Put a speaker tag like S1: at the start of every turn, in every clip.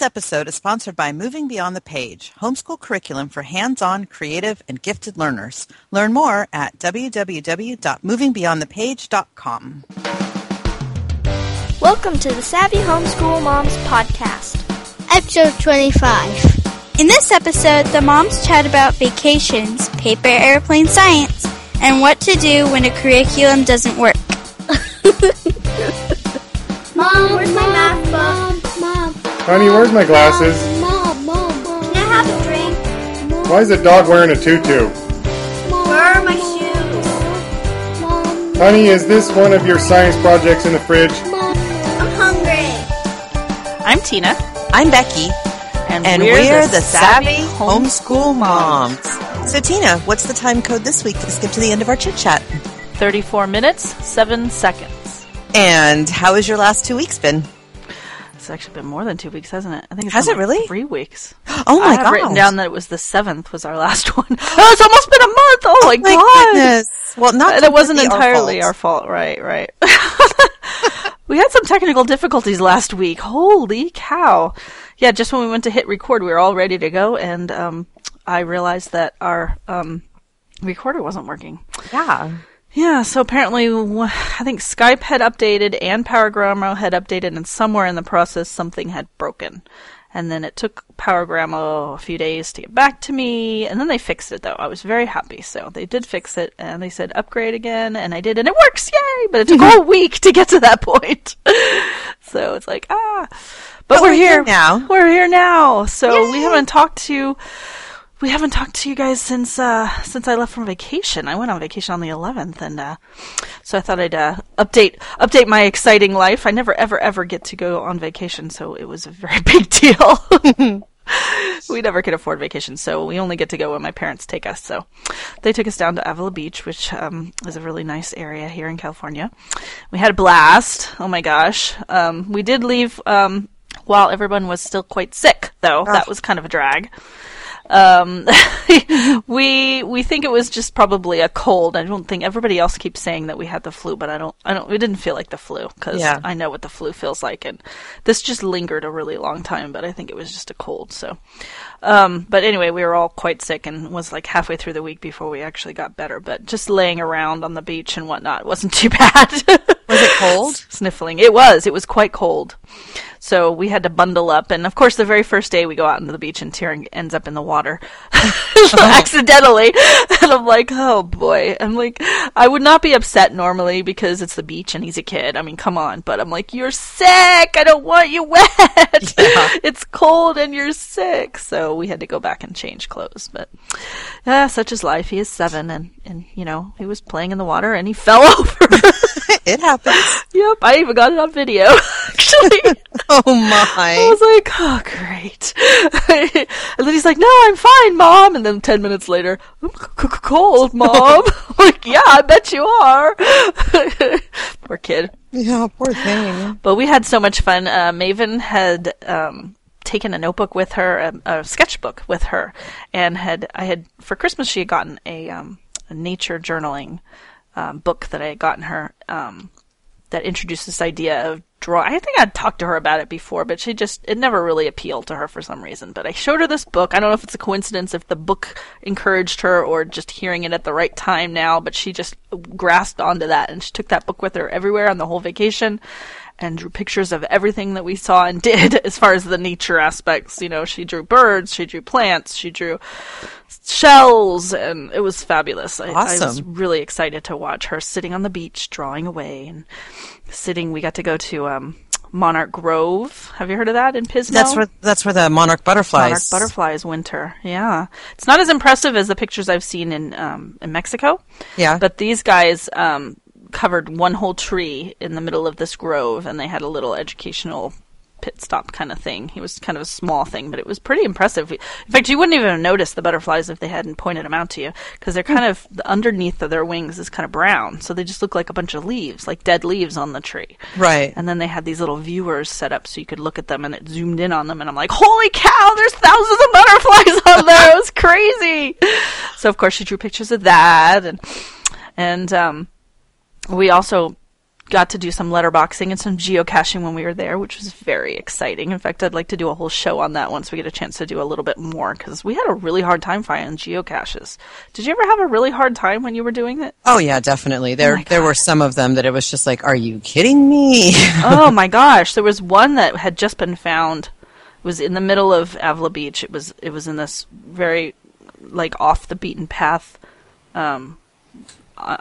S1: This episode is sponsored by Moving Beyond the Page, homeschool curriculum for hands-on, creative, and gifted learners. Learn more at www.movingbeyondthepage.com.
S2: Welcome to the Savvy Homeschool Moms Podcast.
S3: Episode 25.
S4: In this episode, the moms chat about vacations, paper airplane science, and what to do when a curriculum doesn't work.
S3: Mom,
S2: Where's my math book?
S3: Mom,
S5: Honey, where's my glasses?
S3: Mom, Mom, Mom.
S2: Can I have a drink?
S5: Why is a dog wearing a tutu?
S2: Where are my shoes?
S3: Mom,
S5: Honey, is this one of your science projects in the fridge?
S3: Mom.
S2: I'm hungry.
S6: I'm Tina,
S1: I'm Becky,
S6: and,
S1: and we're, the Savvy Homeschool Moms. So, Tina, what's the time code this week to skip to the end of our chit chat?
S6: 34 minutes, 7 seconds.
S1: And how has your last two weeks been?
S6: It's actually been more than two weeks, hasn't it? I think it's
S1: Has
S6: been
S1: it
S6: like
S1: really?
S6: Three weeks.
S1: Oh my god!
S6: written down that it was the 7th was our last one. Oh, it's almost been a month! Oh my,
S1: my
S6: god!
S1: goodness. Well, not
S6: And it wasn't entirely our
S1: fault.
S6: fault. Right, right. we had some technical difficulties last week. Holy cow. Yeah, just when we went to hit record, we were all ready to go, and um, I realized that our um, recorder wasn't working.
S1: Yeah.
S6: Yeah, so apparently, I think Skype had updated and PowerGramo had updated, and somewhere in the process, something had broken. And then it took PowerGramo a few days to get back to me, and then they fixed it though. I was very happy. So they did fix it, and they said upgrade again, and I did, and it works, yay! But it took all week to get to that point. so it's like, ah. But,
S1: But
S6: we're,
S1: we're
S6: here
S1: here now.
S6: We're here now. So we haven't talked to we haven't talked to you guys since uh since I left from vacation. I went on vacation on the 11th, and uh, so I thought I'd uh, update update my exciting life. I never ever ever get to go on vacation, so it was a very big deal. we never could afford vacation, so we only get to go when my parents take us. So they took us down to Avila Beach, which um, is a really nice area here in California. We had a blast. Oh my gosh. Um, we did leave um, while everyone was still quite sick, though. That was kind of a drag. Um, we we think it was just probably a cold. I don't think everybody else keeps saying that we had the flu, but I don't. I don't. It didn't feel like the flu because
S1: Yeah.
S6: I know what the flu feels like, and this just lingered a really long time. But I think it was just a cold. So, um, but anyway, we were all quite sick and was like halfway through the week before we actually got better. But just laying around on the beach and whatnot wasn't too bad.
S1: Was it cold?
S6: Sniffling. It was. It was quite cold. So we had to bundle up, and of course, the very first day we go out into the beach, and Tyrion ends up in the water oh. accidentally, and I'm like, oh boy. I'm like, I would not be upset normally because it's the beach and he's a kid. I mean, come on, but I'm like, you're sick. I don't want you wet. it's cold and you're sick. So we had to go back and change clothes, but yeah, such is life. He is seven, and and you know, he was playing in the water and he fell over.
S1: it happens.
S6: Yep, I even got it on video. Actually,
S1: Oh my!
S6: I was like, "Oh, great!" and then he's like, "No, I'm fine, mom." And then ten minutes later, "I'm c- c- cold, mom." Like, "Yeah, I bet you are." Poor kid.
S1: Yeah, poor thing.
S6: But we had so much fun. Uh, Maven had um, taken a notebook with her, a, a sketchbook with her, and had I had for Christmas she had gotten a, um, a nature journaling um, book that I had gotten her um, that introduced this idea of draw. I think I'd talked to her about it before, but she just it never really appealed to her for some reason. But I showed her this book. I don't know if it's a coincidence if the book encouraged her or just hearing it at the right time now, but she just grasped onto that and she took that book with her everywhere on the whole vacation and drew pictures of everything that we saw and did as far as the nature aspects. You know, she drew birds, she drew plants, she drew shells, and it was fabulous. I, I was really excited to watch her sitting on the beach drawing away and sitting. We got to go to um, Monarch Grove. Have you heard of that in Pismo?
S1: That's where that's where the monarch butterflies.
S6: Monarch butterflies winter. Yeah, it's not as impressive as the pictures I've seen in um, in Mexico.
S1: Yeah.
S6: but these guys um, covered one whole tree in the middle of this grove, and they had a little educational pit stop kind of thing. It was kind of a small thing, but it was pretty impressive. In fact, you wouldn't even have noticed the butterflies if they hadn't pointed them out to you, because they're kind of the underneath of their wings is kind of brown, so they just look like a bunch of leaves, like dead leaves on the tree.
S1: Right.
S6: And then they had these little viewers set up so you could look at them and it zoomed in on them and I'm like, holy cow, there's thousands of butterflies on there. It was crazy. So of course she drew pictures of that and, and, um, we also got to do some letterboxing and some geocaching when we were there, which was very exciting. In fact, I'd like to do a whole show on that once we get a chance to do a little bit more because we had a really hard time finding geocaches. Did you ever have a really hard time when you were doing it?
S1: Oh yeah, definitely. There
S6: my
S1: there were some of them that it was just like, are you kidding me?
S6: oh my gosh, there was one that had just been found. It was in the middle of Avila Beach. It was it was in this very like off the beaten path um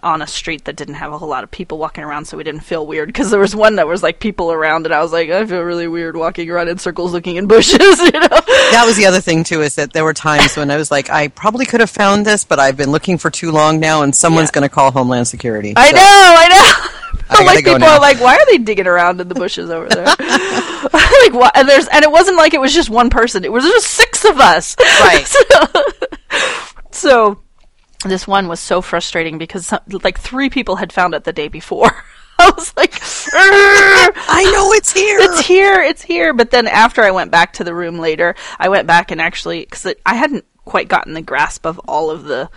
S6: on a street that didn't have a whole lot of people walking around so we didn't feel weird because there was one that was like people around and I was like I feel really weird walking around in circles looking in bushes you know
S1: that was the other thing too is that there were times when I was like, I probably could have found this, but I've been looking for too long now, and someone's
S6: Yeah.
S1: going to call Homeland Security.
S6: I
S1: So-
S6: know I know
S1: I
S6: like people
S1: now.
S6: are like why are they digging around in the bushes over there like what and there's and it wasn't like it was just one person it was just six of us
S1: Right.
S6: So this one was so frustrating because some, like three people had found it the day before. I was like,
S1: I know it's here.
S6: it's here, it's here. But then after I went back to the room later, I went back and actually because I hadn't quite gotten the grasp of all of the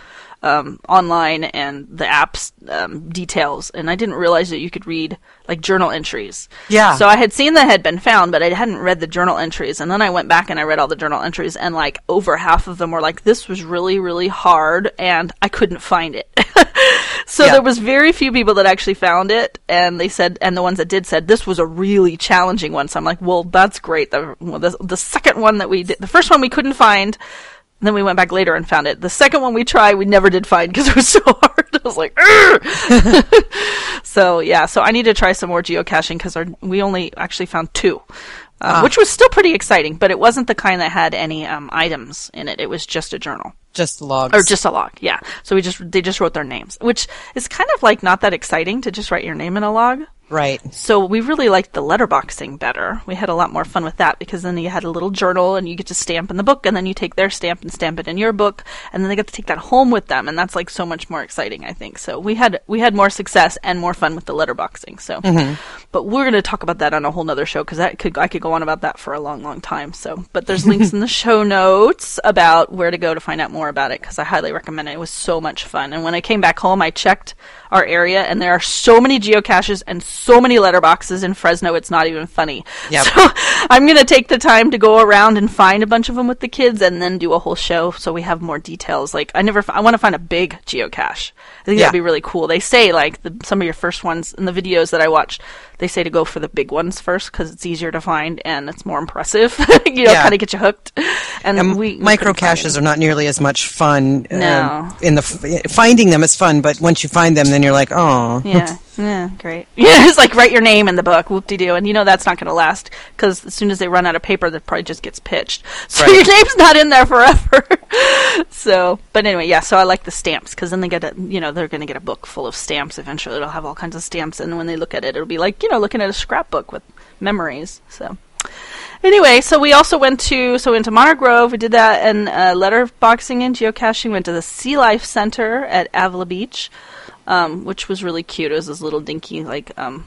S6: um, online and the apps um, details, and I didn't realize that you could read like journal entries.
S1: Yeah.
S6: So I had seen that had been found, but I hadn't read the journal entries. And then I went back and I read all the journal entries, and like over half of them were like, "This was really, really hard, and I couldn't find it." so
S1: Yeah.
S6: there was very few people that actually found it, and they said, and the ones that did said this was a really challenging one. So I'm like, "Well, that's great." The well, the, the second one that we did, the first one we couldn't find. And then we went back later and found it. The second one we tried, we never did find because it was so hard. I was like, so yeah. So I need to try some more geocaching because we only actually found two, uh, which was still pretty exciting. But it wasn't the kind that had any um, items in it. It was just a journal
S1: Just logs.
S6: or just a log. Yeah. So we just they just wrote their names, which is kind of like not that exciting to just write your name in a log.
S1: Right.
S6: So we really liked the letterboxing better. We had a lot more fun with that because then you had a little journal and you get to stamp in the book and then you take their stamp and stamp it in your book and then they get to take that home with them and that's like so much more exciting, I think. So we had we had more success and more fun with the letterboxing. So mm-hmm. but we're going to talk about that on a whole nother show because that could I could go on about that for a long long time. So but there's links in the show notes about where to go to find out more about it because I highly recommend it. It was so much fun. And when I came back home, I checked our area and there are so many geocaches and so many letterboxes in Fresno. It's not even funny.
S1: Yep.
S6: So I'm going to take the time to go around and find a bunch of them with the kids and then do a whole show so we have more details. Like I never, f- I want to find a big geocache. I think
S1: Yeah.
S6: that'd be really cool. They say like the, some of your first ones in the videos that I watched, they say to go for the big ones first because it's easier to find and it's more impressive. you know,
S1: Yeah.
S6: kind of get you hooked. And,
S1: And
S6: we,
S1: micro caches are not nearly as much fun. um,
S6: No.
S1: in the f- finding them is fun, but once you find them, then you're like, oh,
S6: Yeah, yeah, great. Yeah, it's like write your name in the book, whoop de doo, and you know that's not going to last because as soon as they run out of paper, that probably just gets pitched. So
S1: Right.
S6: your name's not in there forever. so, but anyway, yeah. So I like the stamps because then they get a, you know, they're going to get a book full of stamps eventually. It'll have all kinds of stamps, and when they look at it, it'll be like you know looking at a scrapbook with memories. So. Anyway, so we also went to so into Monterey Grove. We did that and uh, letterboxing and geocaching. Went to the Sea Life Center at Avila Beach, um, which was really cute. It was this little dinky like um,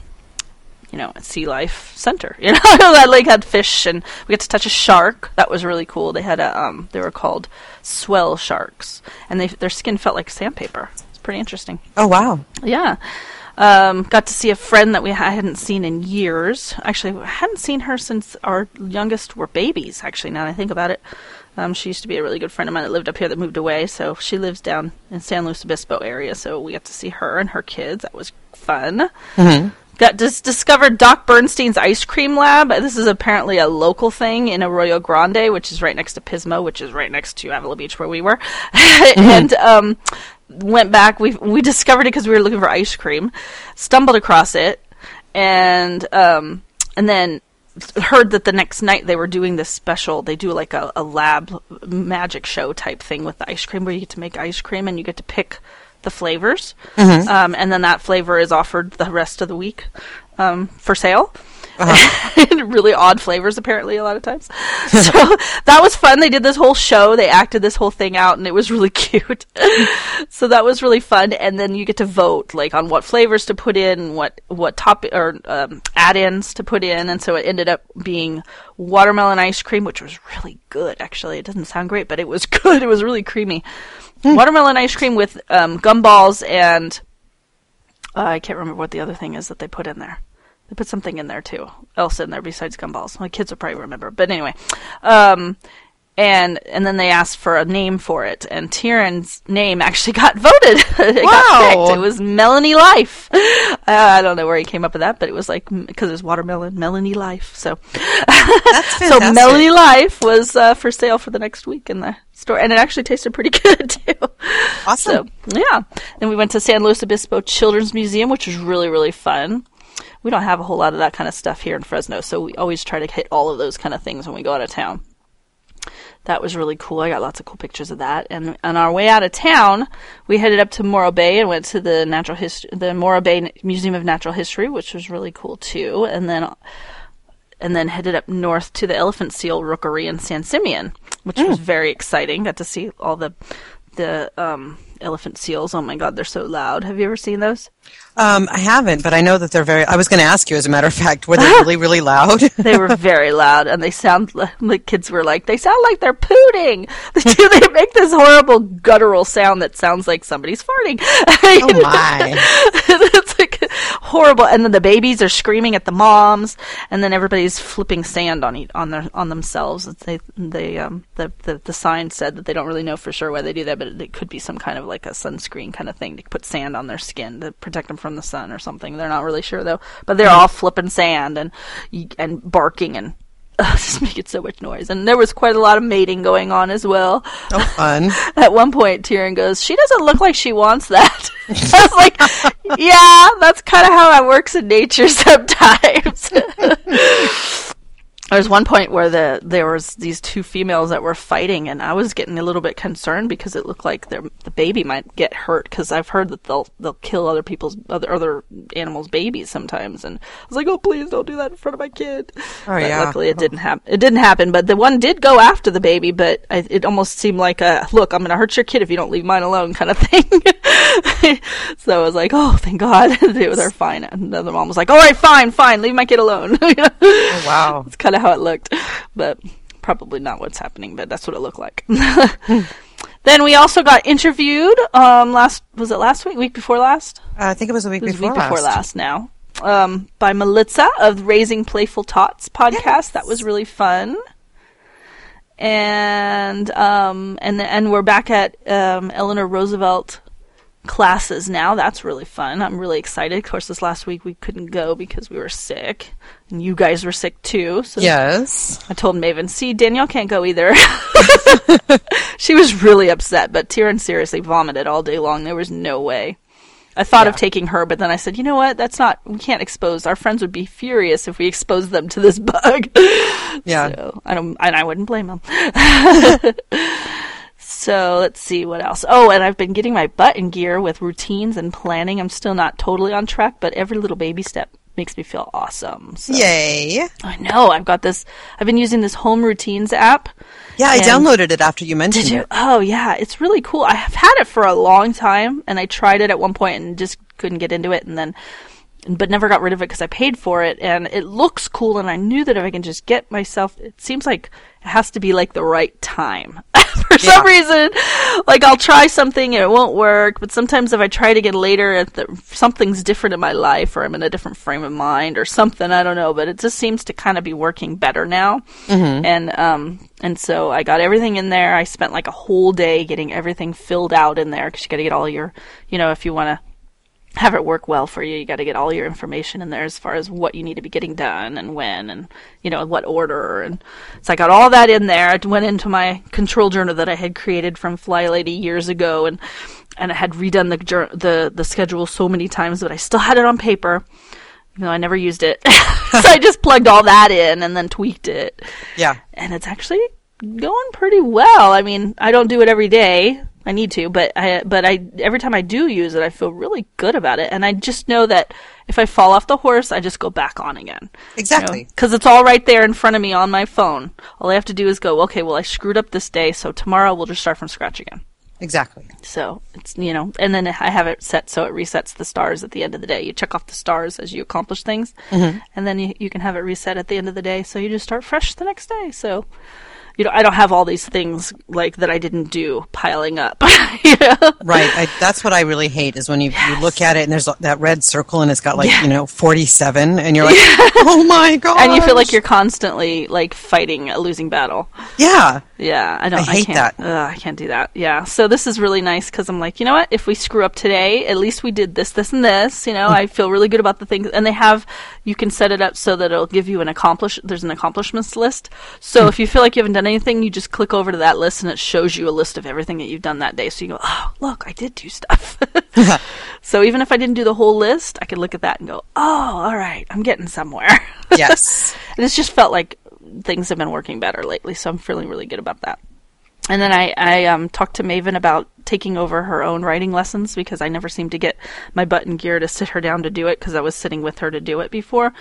S6: you know sea life center. You know, that lake had fish and we got to touch a shark. That was really cool. They had a um, they were called swell sharks, and they their skin felt like sandpaper. It's pretty interesting.
S1: oh wow,
S6: Yeah. Um, got to see a friend that we ha- hadn't seen in years. Actually, I hadn't seen her since our youngest were babies, actually, now that I think about it. Um, she used to be a really good friend of mine that lived up here that moved away, so she lives down in San Luis Obispo area, so we got to see her and her kids. That was fun. Got dis- discovered Doc Burnstein's ice cream lab. This is apparently a local thing in Arroyo Grande, which is right next to Pismo, which is right next to Avila Beach where we were. and um, went back. We we discovered it because we were looking for ice cream. Stumbled across it, and um, and then heard that the next night they were doing this special. They do like a, a lab magic show type thing with the ice cream, where you get to make ice cream and you get to pick the flavors, um, and then that flavor is offered the rest of the week um, for sale. really odd flavors, apparently, a lot of times. so that was fun. They did this whole show. They acted this whole thing out, and it was really cute. so that was really fun. And then you get to vote, like on what flavors to put in, what what top or um, add-ins to put in. And so it ended up being watermelon ice cream, which was really good. Actually, it doesn't sound great, but it was good. It was really creamy. Watermelon ice cream with um, gumballs and Uh, I can't remember what the other thing is that they put in there. They put something in there too, else in there besides gumballs. My kids will probably remember, but anyway. Um, and and then they asked for a name for it, and Tieran's name actually got voted. it
S1: Wow.
S6: got picked. It was Melanie Life. Uh, I don't know where he came up with that, but it was like because it's watermelon, Melanie Life. So so. Melanie Life was uh, for sale for the next week in the store, and it actually tasted pretty good too.
S1: Awesome.
S6: So yeah, then we went to San Luis Obispo Children's Museum, which was really really fun. We don't have a whole lot of that kind of stuff here in Fresno, so we always try to hit all of those kind of things when we go out of town. That was really cool. I got lots of cool pictures of that. And on our way out of town, we headed up to Morro Bay and went to the natural history, the Morro Bay Museum of Natural History, which was really cool too. And then and then headed up north to the elephant seal rookery in San Simeon, which was very exciting. Got to see all the the um, elephant seals. Oh my god, they're so loud. Have you ever seen those?
S1: Um, I haven't, but I know that they're very. I was going to ask you, as a matter of fact, were they really, really loud?
S6: They were very loud, and they sound. like The kids were like, they sound like they're pooting. Do. They make this horrible guttural sound that sounds like somebody's farting.
S1: oh my!
S6: it's like horrible. And then the babies are screaming at the moms, and then everybody's flipping sand on each, on their on themselves. They they um the, the the sign said that they don't really know for sure why they do that, but it, it could be some kind of like a sunscreen kind of thing to put sand on their skin to protect them from the sun or something. They're not really sure though. But they're all flipping sand and and barking and. just making so much noise, and there was quite a lot of mating going on as well.
S1: Oh, fun.
S6: At one point, Tyrion goes, "She doesn't look like she wants that." I was like, "Yeah, that's kind of how it works in nature sometimes." There was one point where the there was these two females that were fighting, and I was getting a little bit concerned because it looked like the baby might get hurt. Because I've heard that they'll they'll kill other people's other other animals' babies sometimes, and I was like, "Oh, please don't do that in front of my kid."
S1: Oh,
S6: But
S1: yeah.
S6: Luckily, it oh. didn't happen. It didn't happen, but the one did go after the baby. But I, it almost seemed like a look. I'm going to hurt your kid if you don't leave mine alone, kind of thing. so I was like, "Oh, thank God, they were fine." And the mom was like, "All right, fine, fine, leave my kid alone."
S1: Oh, wow.
S6: That's kind of how it looked, but probably not what's happening. But that's what it looked like. then we also got interviewed. Um, last was it last week? Week before last?
S1: Uh, I think it was a week
S6: was
S1: before,
S6: week before
S1: last.
S6: last now. Um, by Melitza of Raising Playful Tots podcast. That was really fun. And um, and and we're back at um, Eleanor Roosevelt classes now. That's really fun. I'm really excited. Of course, this last week we couldn't go because we were sick, and you guys were sick too. So
S1: Yes.
S6: I told Maven, see, Danielle can't go either. she was really upset, but Tyrion seriously vomited all day long. There was no way. I thought of taking her, but then I said, you know what? That's not, we can't expose, our friends would be furious if we exposed them to this bug.
S1: Yeah.
S6: So, I don't, and I wouldn't blame them. so let's see what else. Oh, and I've been getting my butt in gear with routines and planning. I'm still not totally on track, but every little baby step makes me feel awesome. So.
S1: Yay.
S6: I know. I've got this. I've been using this home routines app.
S1: Yeah, I downloaded it after you mentioned
S6: Did you?
S1: it.
S6: Oh, yeah. It's really cool. I have had it for a long time, and I tried it at one point and just couldn't get into it, and then, but never got rid of it because I paid for it, and it looks cool, and I knew that if I can just get myself, it seems like it has to be like the right time. for some reason, like I'll try something and it won't work, but sometimes if I try it again later, something's different in my life, or I'm in a different frame of mind, or something, I don't know, but it just seems to kind of be working better now. And um and so I got everything in there. I spent like a whole day getting everything filled out in there because you got to get all your, you know, if you want to have it work well for you, you got to get all your information in there as far as what you need to be getting done and when and you know what order and so I got all that in there. I went into my control journal that I had created from Fly Lady years ago and and I had redone the the the schedule so many times, but I still had it on paper. Even though I never used it, so I just plugged all that in and then tweaked it
S1: Yeah.
S6: and it's actually going pretty well. I mean, I don't do it every day. I need to, but I but I every time I do use it, I feel really good about it, and I just know that if I fall off the horse, I just go back on again.
S1: Exactly.
S6: Because it's all right there in front of me on my phone. All I have to do is go, okay, well, I screwed up this day, so tomorrow we'll just start from scratch again.
S1: Exactly.
S6: So it's you know, and then I have it set so it resets the stars at the end of the day. You check off the stars as you accomplish things, mm-hmm. and then you, you can have it reset at the end of the day. So you just start fresh the next day. So you know, I don't have all these things like that I didn't do piling up. you know?
S1: Right. I, that's what I really hate is when you, you look at it and there's that red circle and it's got like, you know, 47 and you're like, oh my God.
S6: And you feel like you're constantly like fighting a losing battle.
S1: Yeah.
S6: Yeah, I don't.
S1: I hate
S6: can't,
S1: that.
S6: Ugh, I can't do that. Yeah. So this is really nice because I'm like, you know what? If we screw up today, at least we did this, this, and this. You know, mm. I feel really good about the things. And they have, you can set it up so that it'll give you an accomplish. There's an accomplishments list. So mm. if you feel like you haven't done anything, you just click over to that list and it shows you a list of everything that you've done that day. So you go, oh, look, I did do stuff. so even if I didn't do the whole list, I could look at that and go, oh, all right, I'm getting somewhere.
S1: Yes.
S6: and it's just felt like things have been working better lately, so I'm feeling really good about that. And then I, I um, talked to Maven about taking over her own writing lessons because I never seemed to get my butt in gear to sit her down to do it because I was sitting with her to do it before.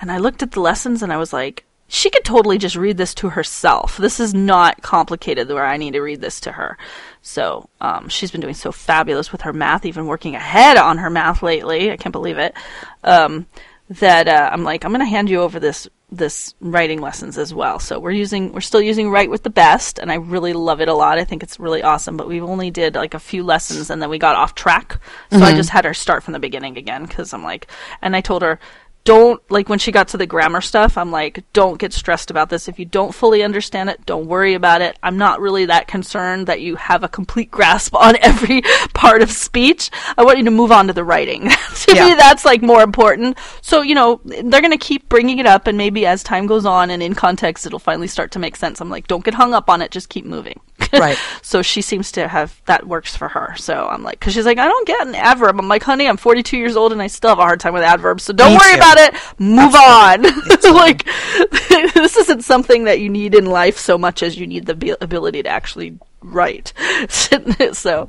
S6: And I looked at the lessons and I was like, she could totally just read this to herself. This is not complicated where I need to read this to her. So um, she's been doing so fabulous with her math, even working ahead on her math lately. I can't believe it. Um, that uh, I'm like, I'm going to hand you over this this writing lessons as well. So we're using we're still using Write with the Best, and I really love it a lot. I think it's really awesome. But we only did like a few lessons, and then we got off track. So I just had her start from the beginning again because I'm like, and I told her. Don't like when she got to the grammar stuff. I'm like, don't get stressed about this. If you don't fully understand it, don't worry about it. I'm not really that concerned that you have a complete grasp on every part of speech. I want you to move on to the writing. to
S1: Yeah.
S6: me, that's like more important. So, you know, they're going to keep bringing it up, and maybe as time goes on and in context, it'll finally start to make sense. I'm like, don't get hung up on it, just keep moving.
S1: Right.
S6: so she seems to have that works for her. So I'm like, because she's like, I don't get an adverb. I'm like, honey, I'm 42 years old and I still have a hard time with adverbs. So don't
S1: Me
S6: worry
S1: too.
S6: about it. Move on. like, this isn't something that you need in life so much as you need the be- ability to actually write. so,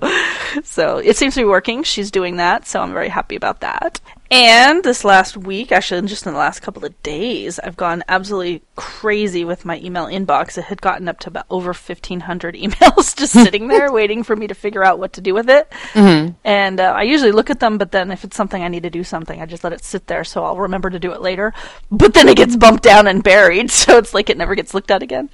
S6: so it seems to be working. She's doing that, so I'm very happy about that. And this last week, actually, just in the last couple of days, I've gone absolutely crazy with my email inbox. It had gotten up to about over 1,500 emails just sitting there waiting for me to figure out what to do with it. And uh, I usually look at them, but then if it's something I need to do something, I just let it sit there so I'll remember to do it later. But then it gets bumped down and buried, so it's like it never gets looked at again.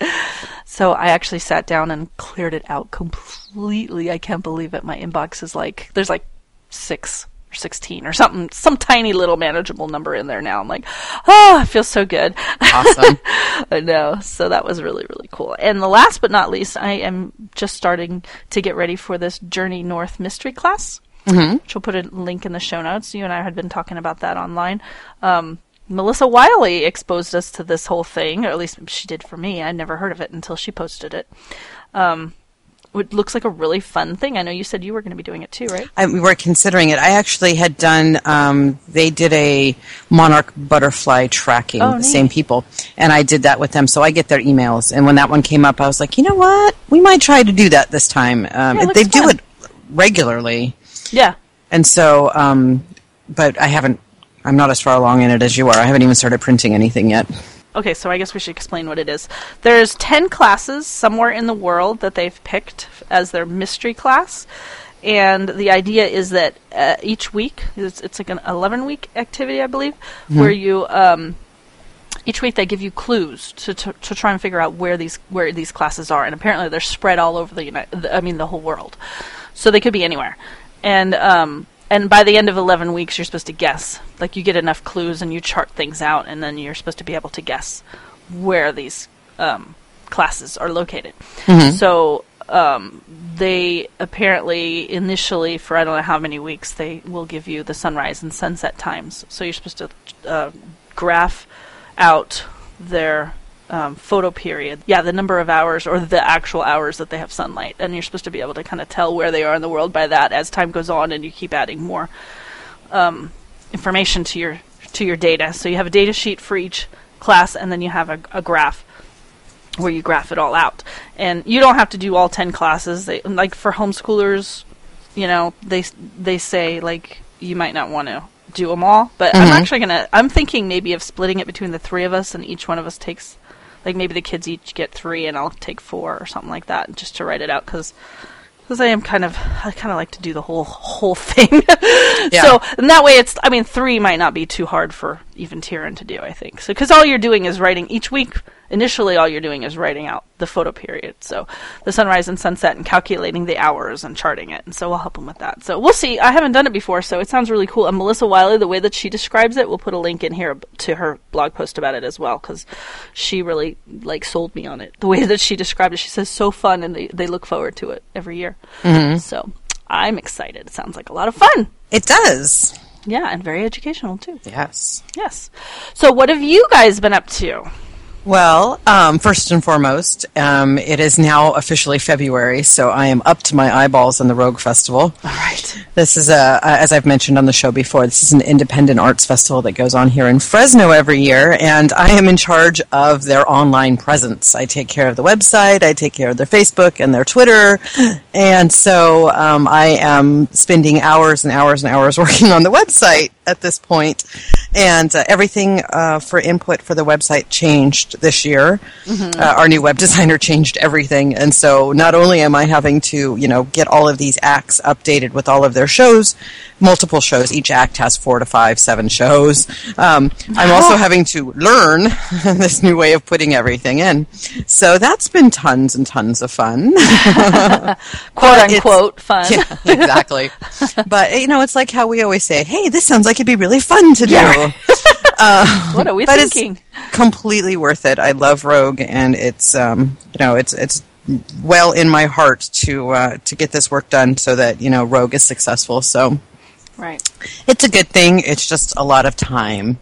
S6: So I actually sat down and cleared it out completely. I can't believe it. My inbox is like, there's like six or 16 or something, some tiny little manageable number in there now. I'm like, oh, I feel so good.
S1: Awesome.
S6: I know. So that was really, really cool. And the last but not least, I am just starting to get ready for this Journey North mystery class, mm-hmm. which we'll put a link in the show notes. You and I had been talking about that online. Um, Melissa Wiley exposed us to this whole thing, or at least she did for me. I'd never heard of it until she posted it. Um, it looks like a really fun thing. I know you said you were going to be doing it too, right?
S1: I, we were considering it. I actually had done. Um, they did a monarch butterfly tracking.
S6: Oh,
S1: the
S6: neat.
S1: same people, and I did that with them. So I get their emails. And when that one came up, I was like, you know what? We might try to do that this time. Um,
S6: Yeah,
S1: they do it regularly,
S6: Yeah.
S1: and so. Um, but I haven't. I'm not as far along in it as you are. I haven't even started printing anything yet.
S6: Okay, so I guess we should explain what it is. There's 10 classes somewhere in the world that they've picked as their mystery class. And the idea is that uh, each week, it's, it's like an 11 week activity, I believe, where you. Um, each week they give you clues to, to, to try and figure out where these where these classes are, and apparently they're spread all over the United. I mean, the whole world, so they could be anywhere. And um, and by the end of eleven weeks, you're supposed to guess. Like you get enough clues and you chart things out, and then you're supposed to be able to guess where these um, classes are located. So um, they apparently initially, for I don't know how many weeks, they will give you the sunrise and sunset times. So you're supposed to uh, graph out their um, photo period. Yeah, the number of hours or the actual hours that they have sunlight, and you're supposed to be able to kind of tell where they are in the world by that as time goes on, and you keep adding more um, information to your to your data. So you have a data sheet for each class, and then you have a, a graph where you graph it all out. And you don't have to do all ten classes. They, like for homeschoolers, you know, they they say like you might not want to do them all, but I'm actually gonna. I'm thinking maybe of splitting it between the three of us, and each one of us takes. Like maybe the kids each get three, and I'll take four or something like that, just to write it out because because I am kind of I kind of like to do the whole whole thing. So and that way it's I mean three might not be too hard for even Tyrion to do I think so because all you're doing is writing each week initially all you're doing is writing out the photo period. So the sunrise and sunset and calculating the hours and charting it. And so we'll help them with that. So we'll see. I haven't done it before, so it sounds really cool. And Melissa Wiley, the way that she describes it, we'll put a link in here to her blog post about it as well because she really like sold me on it. The way that she described it, she says so fun and they, they look forward to it every year. Mm-hmm. So I'm excited. It sounds like a lot of fun.
S1: It does.
S6: Yeah, and very educational too.
S1: Yes.
S6: Yes. So what have you guys been up to?
S1: Well, um, first and foremost, um, it is now officially February, so I am up to my eyeballs in the Rogue Festival.
S6: All right.
S1: This is a, as I've mentioned on the show before, this is an independent arts festival that goes on here in Fresno every year, and I am in charge of their online presence. I take care of the website, I take care of their Facebook and their Twitter, and so um, I am spending hours and hours and hours working on the website at this point, and uh, everything uh, for input for the website changed this year. Uh, our new web designer changed everything, and so not only am I having to, you know, get all of these acts updated with all of their shows, multiple shows. Each act has four to five, seven shows. Um, I'm also having to learn this new way of putting everything in. So that's been tons and tons of fun.
S6: Quote unquote fun.
S1: yeah, exactly. but you know, it's like how we always say, "Hey, this sounds like it'd be really fun to do."
S6: Yeah. What are we
S1: but
S6: thinking?
S1: it's completely worth it. I love Rogue, and it's um, you know, it's it's well in my heart to uh, to get this work done so that you know Rogue is successful. So
S6: Right.
S1: it's a good thing. It's just a lot of time.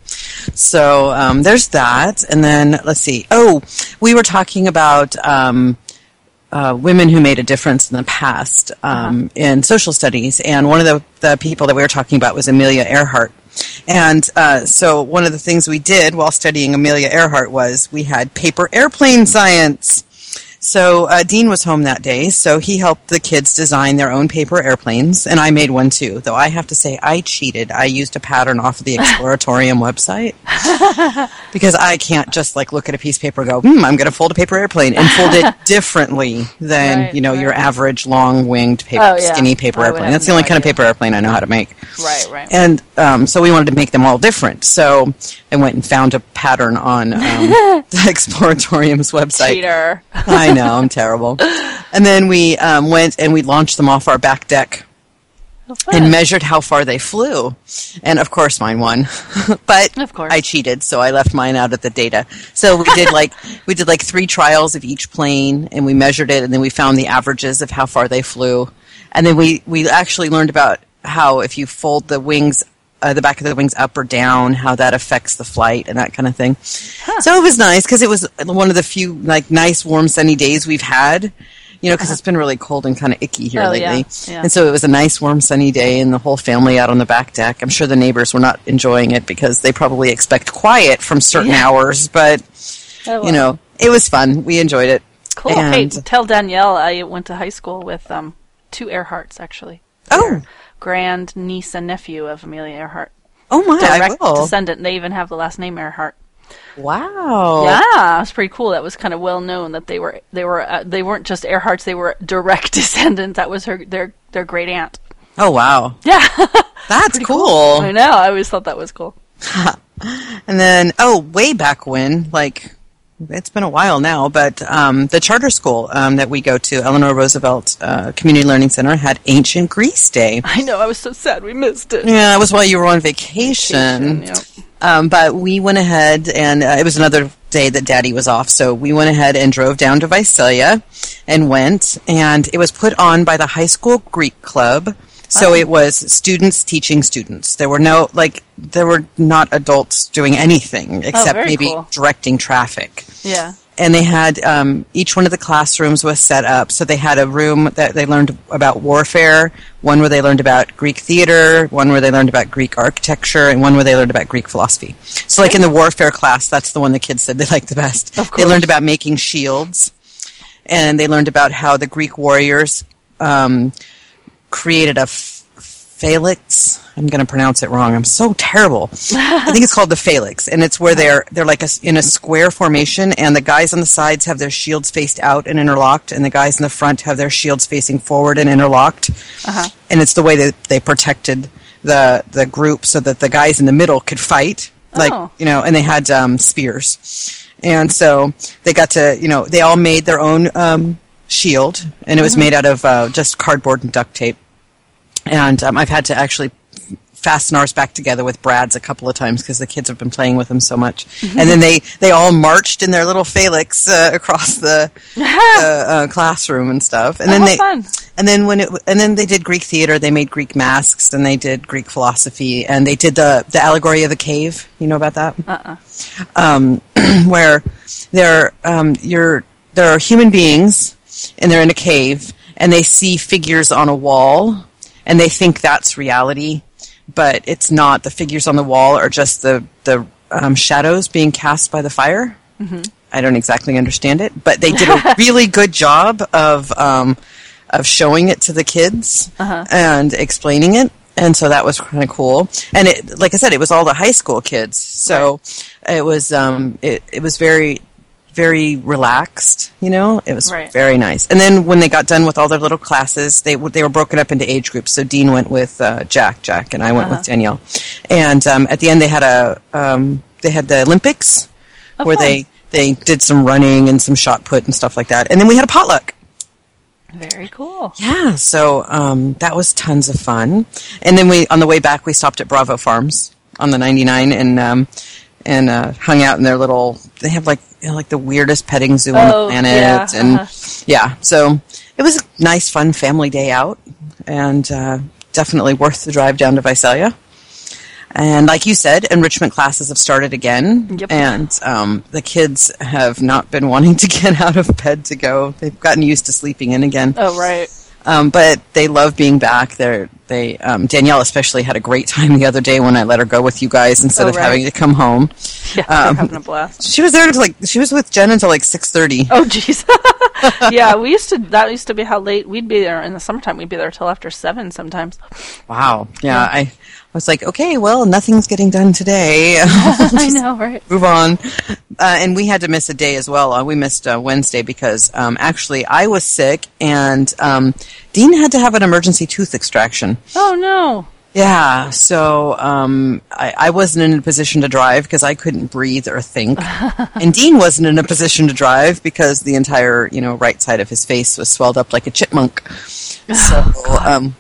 S1: So um, there's that, and then let's see. Oh, we were talking about. Um, uh, women who made a difference in the past um, in social studies, and one of the, the people that we were talking about was Amelia Earhart. And uh, so, one of the things we did while studying Amelia Earhart was we had paper airplane science. So uh, Dean was home that day, so he helped the kids design their own paper airplanes, and I made one too. Though I have to say, I cheated. I used a pattern off of the Exploratorium website because I can't just like look at a piece of paper and go, "Hmm, I'm going to fold a paper airplane," and fold it differently than
S6: Right,
S1: you know your average long-winged paper,
S6: Oh, yeah.
S1: skinny paper
S6: I
S1: airplane. That's the only kind of paper airplane I know how to make.
S6: Right, right.
S1: And um, so we wanted to make them all different. So I went and found a pattern on um, the Exploratorium's website.
S6: Cheater.
S1: I know, I'm terrible. And then we um, went and we launched them off our back deck and measured how far they flew. And of course, mine won. but
S6: Of course.
S1: I cheated, so I left mine out of the data. So we did like we did like three trials of each plane, and we measured it, and then we found the averages of how far they flew. And then we we actually learned about how if you fold the wings. Uh, the back of the wings up or down, how that affects the flight and that kind of thing. So it was nice because it was one of the few like nice, warm, sunny days we've had. You know, because it's been really cold and kind of icky here
S6: Oh,
S1: lately.
S6: Yeah.
S1: And so it was a nice, warm, sunny day, and the whole family out on the back deck. I'm sure the neighbors were not enjoying it because they probably expect quiet from certain
S6: Yeah.
S1: hours, but
S6: Oh, well.
S1: you know, it was fun. We enjoyed it.
S6: Cool. Hey, tell Danielle I went to high school with um, two Earharts, actually.
S1: Oh,
S6: Grand niece and nephew of Amelia Earhart.
S1: oh my!
S6: Direct descendant. They even have the last name Earhart.
S1: Wow.
S6: Yeah, it was pretty cool. That was kind of well known that they were they were uh, they weren't just Earharts. They were direct descendant. That was her their their great aunt.
S1: Oh wow.
S6: Yeah,
S1: That's
S6: I
S1: cool.
S6: I know. I always thought that was cool.
S1: And then, oh, way back when, like, it's been a while now, but um, the charter school um, that we go to, Eleanor Roosevelt uh, Community Learning Center, had Ancient Greece Day.
S6: I know. I was so sad we missed it.
S1: Yeah, that was while you were on vacation.
S6: Yeah.
S1: Um, but we went ahead, and uh, it was another day that Daddy was off, so we went ahead and drove down to Visalia and went, and it was put on by the high school Greek club. So it was students teaching students. There were no like there were not adults doing anything except
S6: very
S1: maybe
S6: cool.
S1: directing traffic
S6: Yeah.
S1: and they had um, each one of the classrooms was set up so they had a room that they learned about warfare one where they learned about greek theater one where they learned about greek architecture and one where they learned about greek philosophy so like in the warfare class that's the one the kids said they liked the best
S6: Of
S1: they learned about making shields and they learned about how the greek warriors um, created a phalanx. I'm going to pronounce it wrong. I'm so terrible. I think it's called the phalanx, and it's where they're they're like a in a square formation, and the guys on the sides have their shields faced out and interlocked, and the guys in the front have their shields facing forward and interlocked. And it's the way that they protected the the group so that the guys in the middle could fight. like
S6: Oh.
S1: you know, and they had um, spears, and so they got to you know they all made their own um, shield, and it was made out of uh, just cardboard and duct tape, and um, I've had to actually fasten ours back together with brads a couple of times because the kids have been playing with them so much. And then they, they all marched in their little phalanx uh, across the uh, uh, classroom and stuff. And then they
S6: fun.
S1: and then when it and then they did Greek theater. They made Greek masks and they did Greek philosophy and they did the the allegory of the cave. You know about that? Uh-uh. Um, where they're um, you're there are human beings and they're in a cave and they see figures on a wall and they think that's reality, but it's not. The figures on the wall are just the the um, shadows being cast by the fire. I don't exactly understand it, but they did a really good job of um, of showing it to the kids and explaining it. And so that was kind of cool. And it, like I said, it was all the high school kids. So it was, um, it, it was very, very relaxed, you know? It was
S6: Right.
S1: very nice. And then when they got done with all their little classes, they, they were broken up into age groups. So Dean went with, uh, Jack, Jack, and I went with Danielle. And, um, at the end they had a, um, they had the Olympics where
S6: fun.
S1: they, they did some running and some shot put and stuff like that. And then we had a potluck.
S6: Very cool.
S1: Yeah, so um, that was tons of fun. And then we, on the way back, we stopped at Bravo Farms on the 99 and um, and uh, hung out in their little. They have like you know, like the weirdest petting zoo on the
S6: Oh,
S1: planet,
S6: yeah,
S1: and
S6: uh-huh.
S1: yeah, so it was a nice, fun family day out, and uh, definitely worth the drive down to Visalia. And like you said, enrichment classes have started again,
S6: Yep.
S1: and um, the kids have not been wanting to get out of bed to go. They've gotten used to sleeping in again.
S6: Oh, right.
S1: Um, but they love being back. They're, they um, Danielle especially had a great time the other day when I let her go with you guys instead
S6: Oh,
S1: of having to come home.
S6: Yeah,
S1: Um,
S6: having a blast.
S1: She was there until like she was with Jen until like six thirty.
S6: Oh, jeez. yeah, we used to. That used to be how late we'd be there in the summertime. We'd be there till after seven sometimes.
S1: Wow. Yeah, I, I was like, okay, well, nothing's getting done today.
S6: I know, right?
S1: Move on. Uh, and we had to miss a day as well. Uh, we missed uh, Wednesday because um, actually I was sick and um, Dean had to have an emergency tooth extraction.
S6: Oh no.
S1: Yeah, so um, I, I wasn't in a position to drive because I couldn't breathe or think, and Dean wasn't in a position to drive because the entire you know right side of his face was swelled up like a chipmunk. So, um,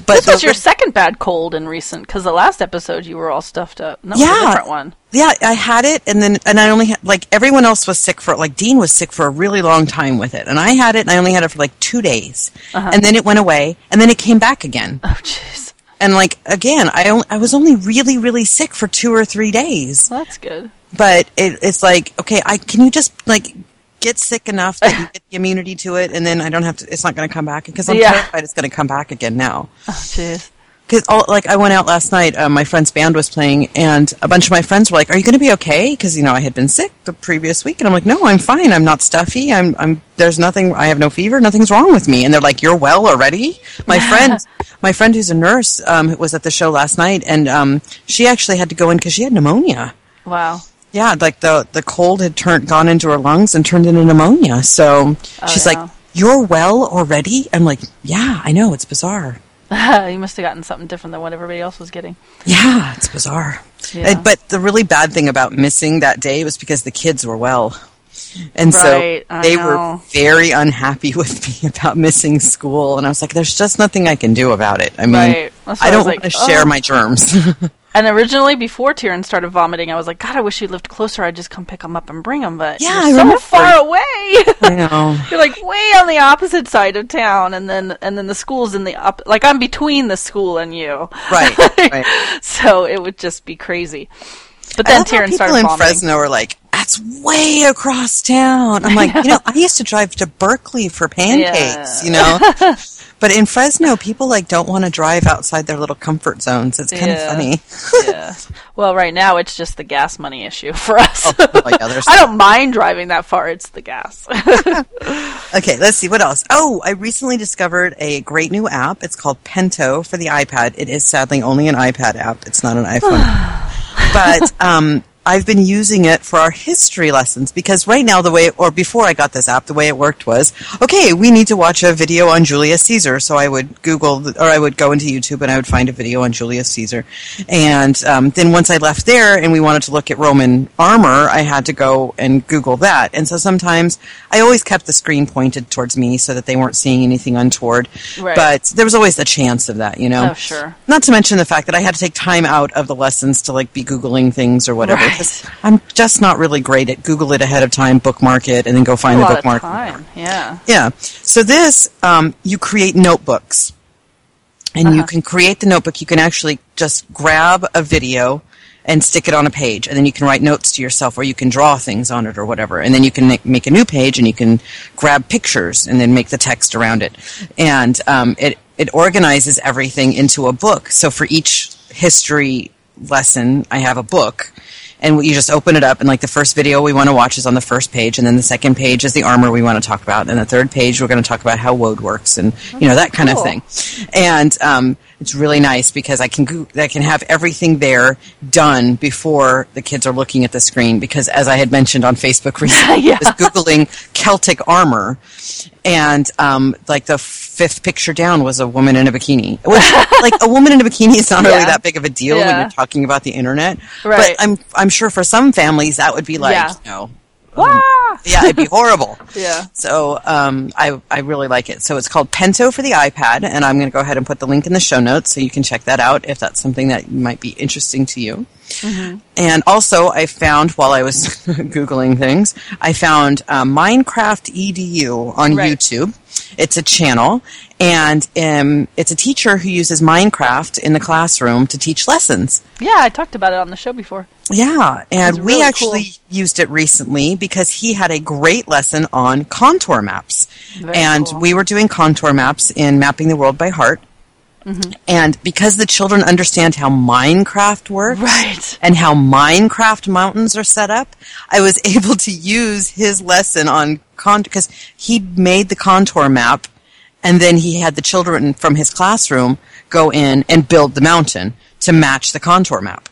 S1: but
S6: This was
S1: the-
S6: your second bad cold in recent because the last episode you were all stuffed up. No,
S1: Yeah.
S6: a different one.
S1: yeah, I had it, and then and I only had like everyone else was sick for like Dean was sick for a really long time with it, and I had it, and I only had it for like two days, uh-huh. and then it went away, and then it came back again,
S6: Oh jeez.
S1: and like again, I only, I was only really really sick for two or three days.
S6: Well, that's good.
S1: but it, it's like okay i can you just like get sick enough that you get the immunity to it and then i don't have to it's not going to come back because i'm
S6: Yeah.
S1: terrified it's going to come back again now.
S6: Oh
S1: because like i went out last night uh, my friend's band was playing and a bunch of my friends were like are you going to be okay? Because you know i had been sick the previous week and i'm like no i'm fine. I'm not stuffy. I'm i'm there's nothing i have no fever. Nothing's wrong with me. And they're like you're well already? My friend my friend who's a nurse um, was at the show last night and um, she actually had to go in because she had pneumonia.
S6: Wow.
S1: Yeah, like the the cold had turned gone into her lungs and turned into pneumonia. So oh, she's
S6: Oh, yeah.
S1: like, "You're well already?" I'm like, "Yeah, I know. It's bizarre.
S6: you must have gotten something different than what everybody else was getting.
S1: Yeah, it's bizarre."
S6: Yeah.
S1: And- but the really bad thing about missing that day was because the kids were well. And
S6: Right,
S1: so they were very unhappy with me about missing school, and I was like, "There's just nothing I can do about it. I mean,
S6: Right.
S1: I don't
S6: like,
S1: want to share
S6: "Oh."
S1: my germs."
S6: And originally, before Tyrion started vomiting, I was like, God, I wish you lived closer. I'd just come pick him up and bring him. But
S1: Yeah,
S6: you're
S1: I
S6: so
S1: remember.
S6: far away.
S1: I know.
S6: you're like way on the opposite side of town, and then and then the school's in the up. Like I'm between the school and you.
S1: Right, right.
S6: So it would just be crazy. But then Tyrion
S1: people
S6: started
S1: in
S6: vomiting.
S1: Fresno are like, "That's way across town." I'm like, you know, I used to drive to Berkeley for pancakes,
S6: Yeah.
S1: you know. but in Fresno, people like don't want to drive outside their little comfort zones. It's kind
S6: Yeah.
S1: of funny.
S6: yeah. Well, right now it's just the gas money issue for us.
S1: Oh, yeah,
S6: I don't mind driving that far. It's the gas.
S1: Okay, let's see what else. Oh, I recently discovered a great new app. It's called Pento for the iPad. It is sadly only an iPad app. It's not an iPhone. but um, I've been using it for our history lessons because right now the way, or before I got this app, the way it worked was, okay, we need to watch a video on Julius Caesar. So I would Google, or I would go into YouTube and I would find a video on Julius Caesar. And um, then once I left there and we wanted to look at Roman armor, I had to go and Google that. And so sometimes I always kept the screen pointed towards me so that they weren't seeing anything untoward.
S6: Right.
S1: But there was always the chance of that, you know?
S6: Oh, sure.
S1: Not to mention the fact that I had to take time out of the lessons to like be googling things or whatever.
S6: Right.
S1: 'Cause I'm just not really great at Google it ahead of time, bookmark it, and then go find
S6: a
S1: the
S6: lot of
S1: bookmark.
S6: time. Yeah.
S1: Yeah. So this, um, you create notebooks, and you can create the notebook. You can actually just grab a video and stick it on a page, and then you can write notes to yourself, or you can draw things on it, or whatever. And then you can make, make a new page, and you can grab pictures, and then make the text around it. And um, it it organizes everything into a book. So for each history lesson, I have a book and you just open it up and like the first video we want to watch is on the first page and then the second page is the armor we want to talk about and the third page we're going to talk about how woad works and you know that kind of thing. And um, it's really nice because i can go- i can have everything there done before the kids are looking at the screen because as i had mentioned on facebook recently
S6: Yeah.
S1: i was googling celtic armor and um, like the fifth picture down was a woman in a bikini which like a woman in a bikini is not really that big of a deal when you're talking about the internet
S6: Right.
S1: but i'm i'm sure for some families that would be like
S6: Yeah.
S1: you know
S6: Wah!
S1: yeah it'd be horrible
S6: Yeah.
S1: so um, I, I really like it. So it's called Pento for the iPad, and I'm going to go ahead and put the link in the show notes so you can check that out if that's something that might be interesting to you. And also, I found while I was Googling things, I found uh, Minecraft EDU on
S6: Right.
S1: YouTube. It's a channel, and um, it's a teacher who uses Minecraft in the classroom to teach lessons.
S6: Yeah, I talked about it on the show before.
S1: Yeah, and
S6: It's
S1: we actually
S6: cool.
S1: used it recently because he had a great lesson on contour maps.
S6: Very
S1: and
S6: cool.
S1: we were doing contour maps in Mapping the World by Heart.
S6: Mm-hmm.
S1: And because the children understand how Minecraft works
S6: Right.
S1: and how Minecraft mountains are set up, I was able to use his lesson on contour because he made the contour map and then he had the children from his classroom go in and build the mountain to match the contour map.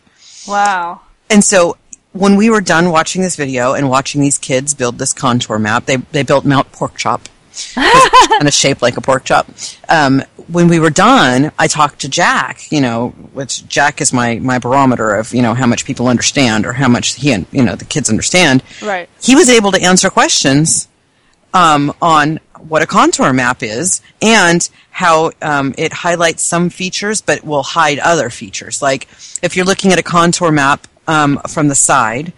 S6: Wow.
S1: And so when we were done watching this video and watching these kids build this contour map, they, they built Mount Pork Chop. Kind of shaped like a pork chop. Um, when we were done, I talked to Jack, you know, which Jack is my, my barometer of, you know, how much people understand or how much he and, you know, the kids understand.
S6: Right.
S1: He was able to answer questions um, on what a contour map is and how um, it highlights some features but will hide other features. Like if you're looking at a contour map um, from the side,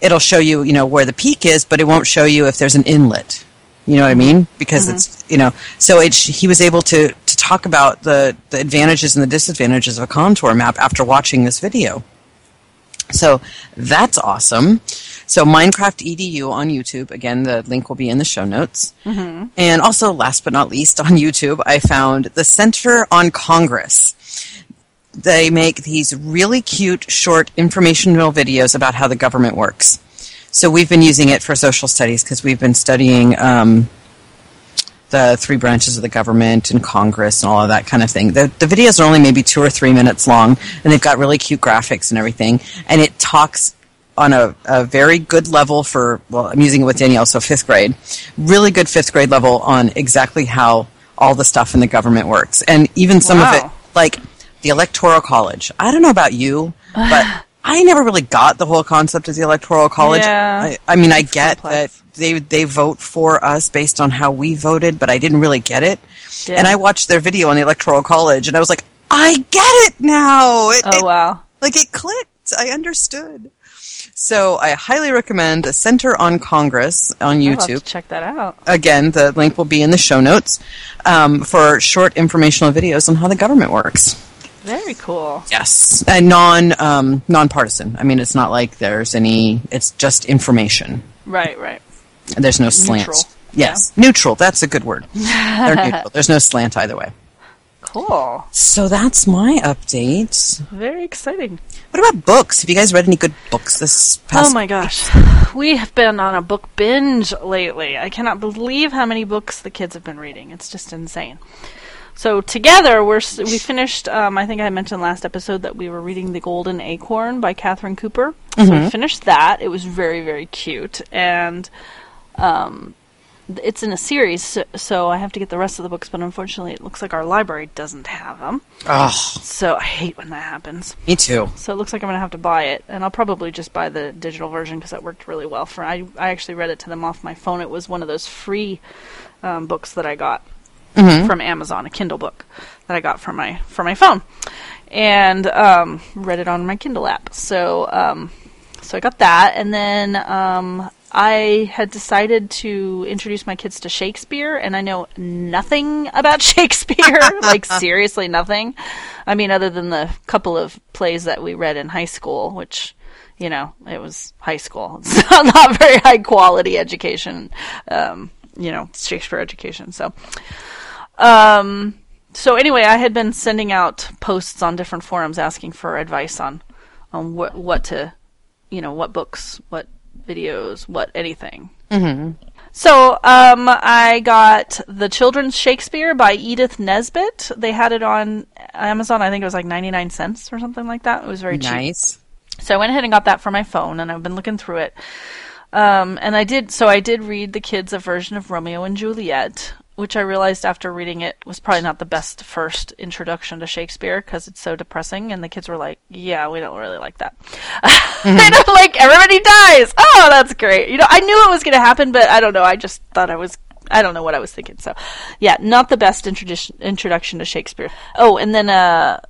S1: it'll show you, you know, where the peak is, but it won't show you if there's an inlet. You know what I mean? Because mm-hmm. it's you know, so it he was able to to talk about the the advantages and the disadvantages of a contour map after watching this video. So that's awesome. So Minecraft EDU on YouTube. Again, the link will be in the show notes. Mm-hmm. And also, last but not least, on YouTube, I found the Center on Congress. They make these really cute, short informational videos about how the government works. So we've been using it for social studies because we've been studying um, the three branches of the government and Congress and all of that kind of thing. The, the videos are only maybe two or three minutes long, and they've got really cute graphics and everything. And it talks on a, a very good level for, well, I'm using it with Danielle, so fifth grade. Really good fifth grade level on exactly how all the stuff in the government works. And even some of it, like the Electoral College. I don't know about you, but I never really got the whole concept of the Electoral College.
S6: Yeah.
S1: I, I mean, I get
S6: complex.
S1: that they they vote for us based on how we voted, but I didn't really get it.
S6: Yeah.
S1: And I watched their video on the Electoral College, and I was like, I get it now. It,
S6: Oh
S1: it-
S6: wow.
S1: like it clicked. I understood. So I highly recommend a Center on Congress on
S6: I'll have to
S1: YouTube.
S6: check that out.
S1: Again, the link will be in the show notes um, for short informational videos on how the government works.
S6: Very cool.
S1: Yes, and non um, nonpartisan. I mean, it's not like there's any. It's just information.
S6: Right, right.
S1: There's no slant.
S6: Neutral.
S1: Yes, neutral. That's a good word. They're neutral. There's no slant either way.
S6: Cool.
S1: So that's my update.
S6: Very exciting.
S1: What about books? Have you guys read any good books this past?
S6: Oh my gosh. We have been on a book binge lately. I cannot believe how many books the kids have been reading. It's just insane. So together, we're we finished. Um, I think I mentioned last episode that we were reading *The Golden Acorn* by Catherine Cooper. So we finished that. It was very very cute, and um, it's in a series. So, so I have to get the rest of the books, but unfortunately, it looks like our library doesn't have them.
S1: Oh,
S6: So I hate when that happens.
S1: me too.
S6: So it looks like I'm gonna have to buy it, and I'll probably just buy the digital version because that worked really well for. I I actually read it to them off my phone. It was one of those free um, books that I got from Amazon, a Kindle book that I got for my for my phone, and um, read it on my Kindle app. So um, so I got that, and then um, I had decided to introduce my kids to Shakespeare, and I know nothing about Shakespeare, like seriously nothing. I mean, other than the couple of plays that we read in high school, which you know, it was high school. It's not, not very high quality education, um, you know, Shakespeare education. So, um, so anyway, I had been sending out posts on different forums asking for advice on on what what to, you know, what books, what videos, what anything. Mm-hmm. So um, I got the Children's Shakespeare by Edith Nesbit. They had it on Amazon. I think it was like ninety nine cents or something like that. It was very cheap.
S1: Nice.
S6: So I went ahead and got that for my phone, and I've been looking through it. Um, and I did. So I did read the kids a version of Romeo and Juliet, which I realized after reading it was probably not the best first introduction to Shakespeare because it's so depressing. And the kids were like, "Yeah, we don't really like that. Mm-hmm. they don't like everybody dies. Oh, that's great. You know, I knew it was going to happen, but I don't know. I just thought I was." I don't know what I was thinking. So, yeah, not the best introduction introduction to Shakespeare. Oh, and then uh,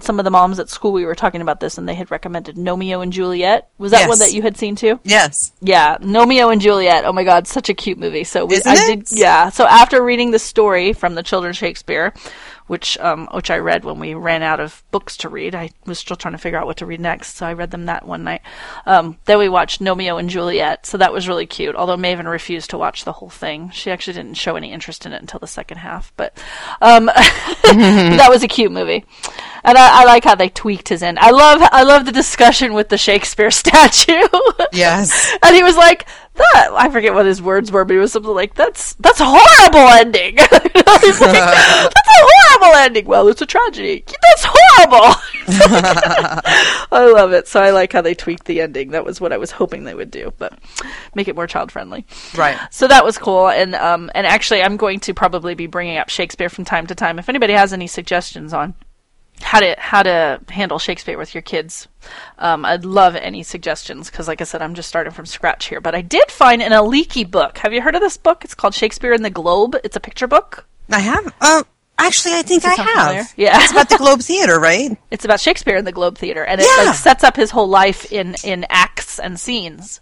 S6: some of the moms at school we were talking about this, and they had recommended Gnomeo and Juliet. Was that
S1: Yes.
S6: one that you had seen too?
S1: Yes.
S6: Yeah, Gnomeo and Juliet. Oh my God, such a cute movie. So we,
S1: Isn't
S6: I
S1: it?
S6: did. Yeah. So after reading the story from the children's Shakespeare, which um, which I read when we ran out of books to read, I was still trying to figure out what to read next. So I read them that one night. Um, then we watched Gnomeo and Juliet. So that was really cute. Although Maven refused to watch the whole thing. She actually didn't show any interest in it until the second half. But um, that was a cute movie. And I, I like how they tweaked his end. I love I love the discussion with the Shakespeare statue.
S1: Yes.
S6: And he was like, that I forget what his words were, but it was something like, That's that's a horrible ending. You know, he's like, That's a horrible ending. Well, it's a tragedy. That's horrible. I love it. So I like how they tweaked the ending. That was what I was hoping they would do, but make it more child friendly.
S1: Right.
S6: So that was cool, and um, and actually, I'm going to probably be bringing up Shakespeare from time to time. If anybody has any suggestions on how to how to handle Shakespeare with your kids, um, I'd love any suggestions because, like I said, I'm just starting from scratch here. But I did find an Aliki book. Have you heard of this book? It's called Shakespeare in the Globe. It's a picture book.
S1: I have. Uh, actually, I think I
S6: sound familiar?
S1: have.
S6: Yeah.
S1: It's about the Globe Theater, right?
S6: It's about Shakespeare in the Globe Theater, and it
S1: Yeah.
S6: like sets up his whole life in in acts and scenes.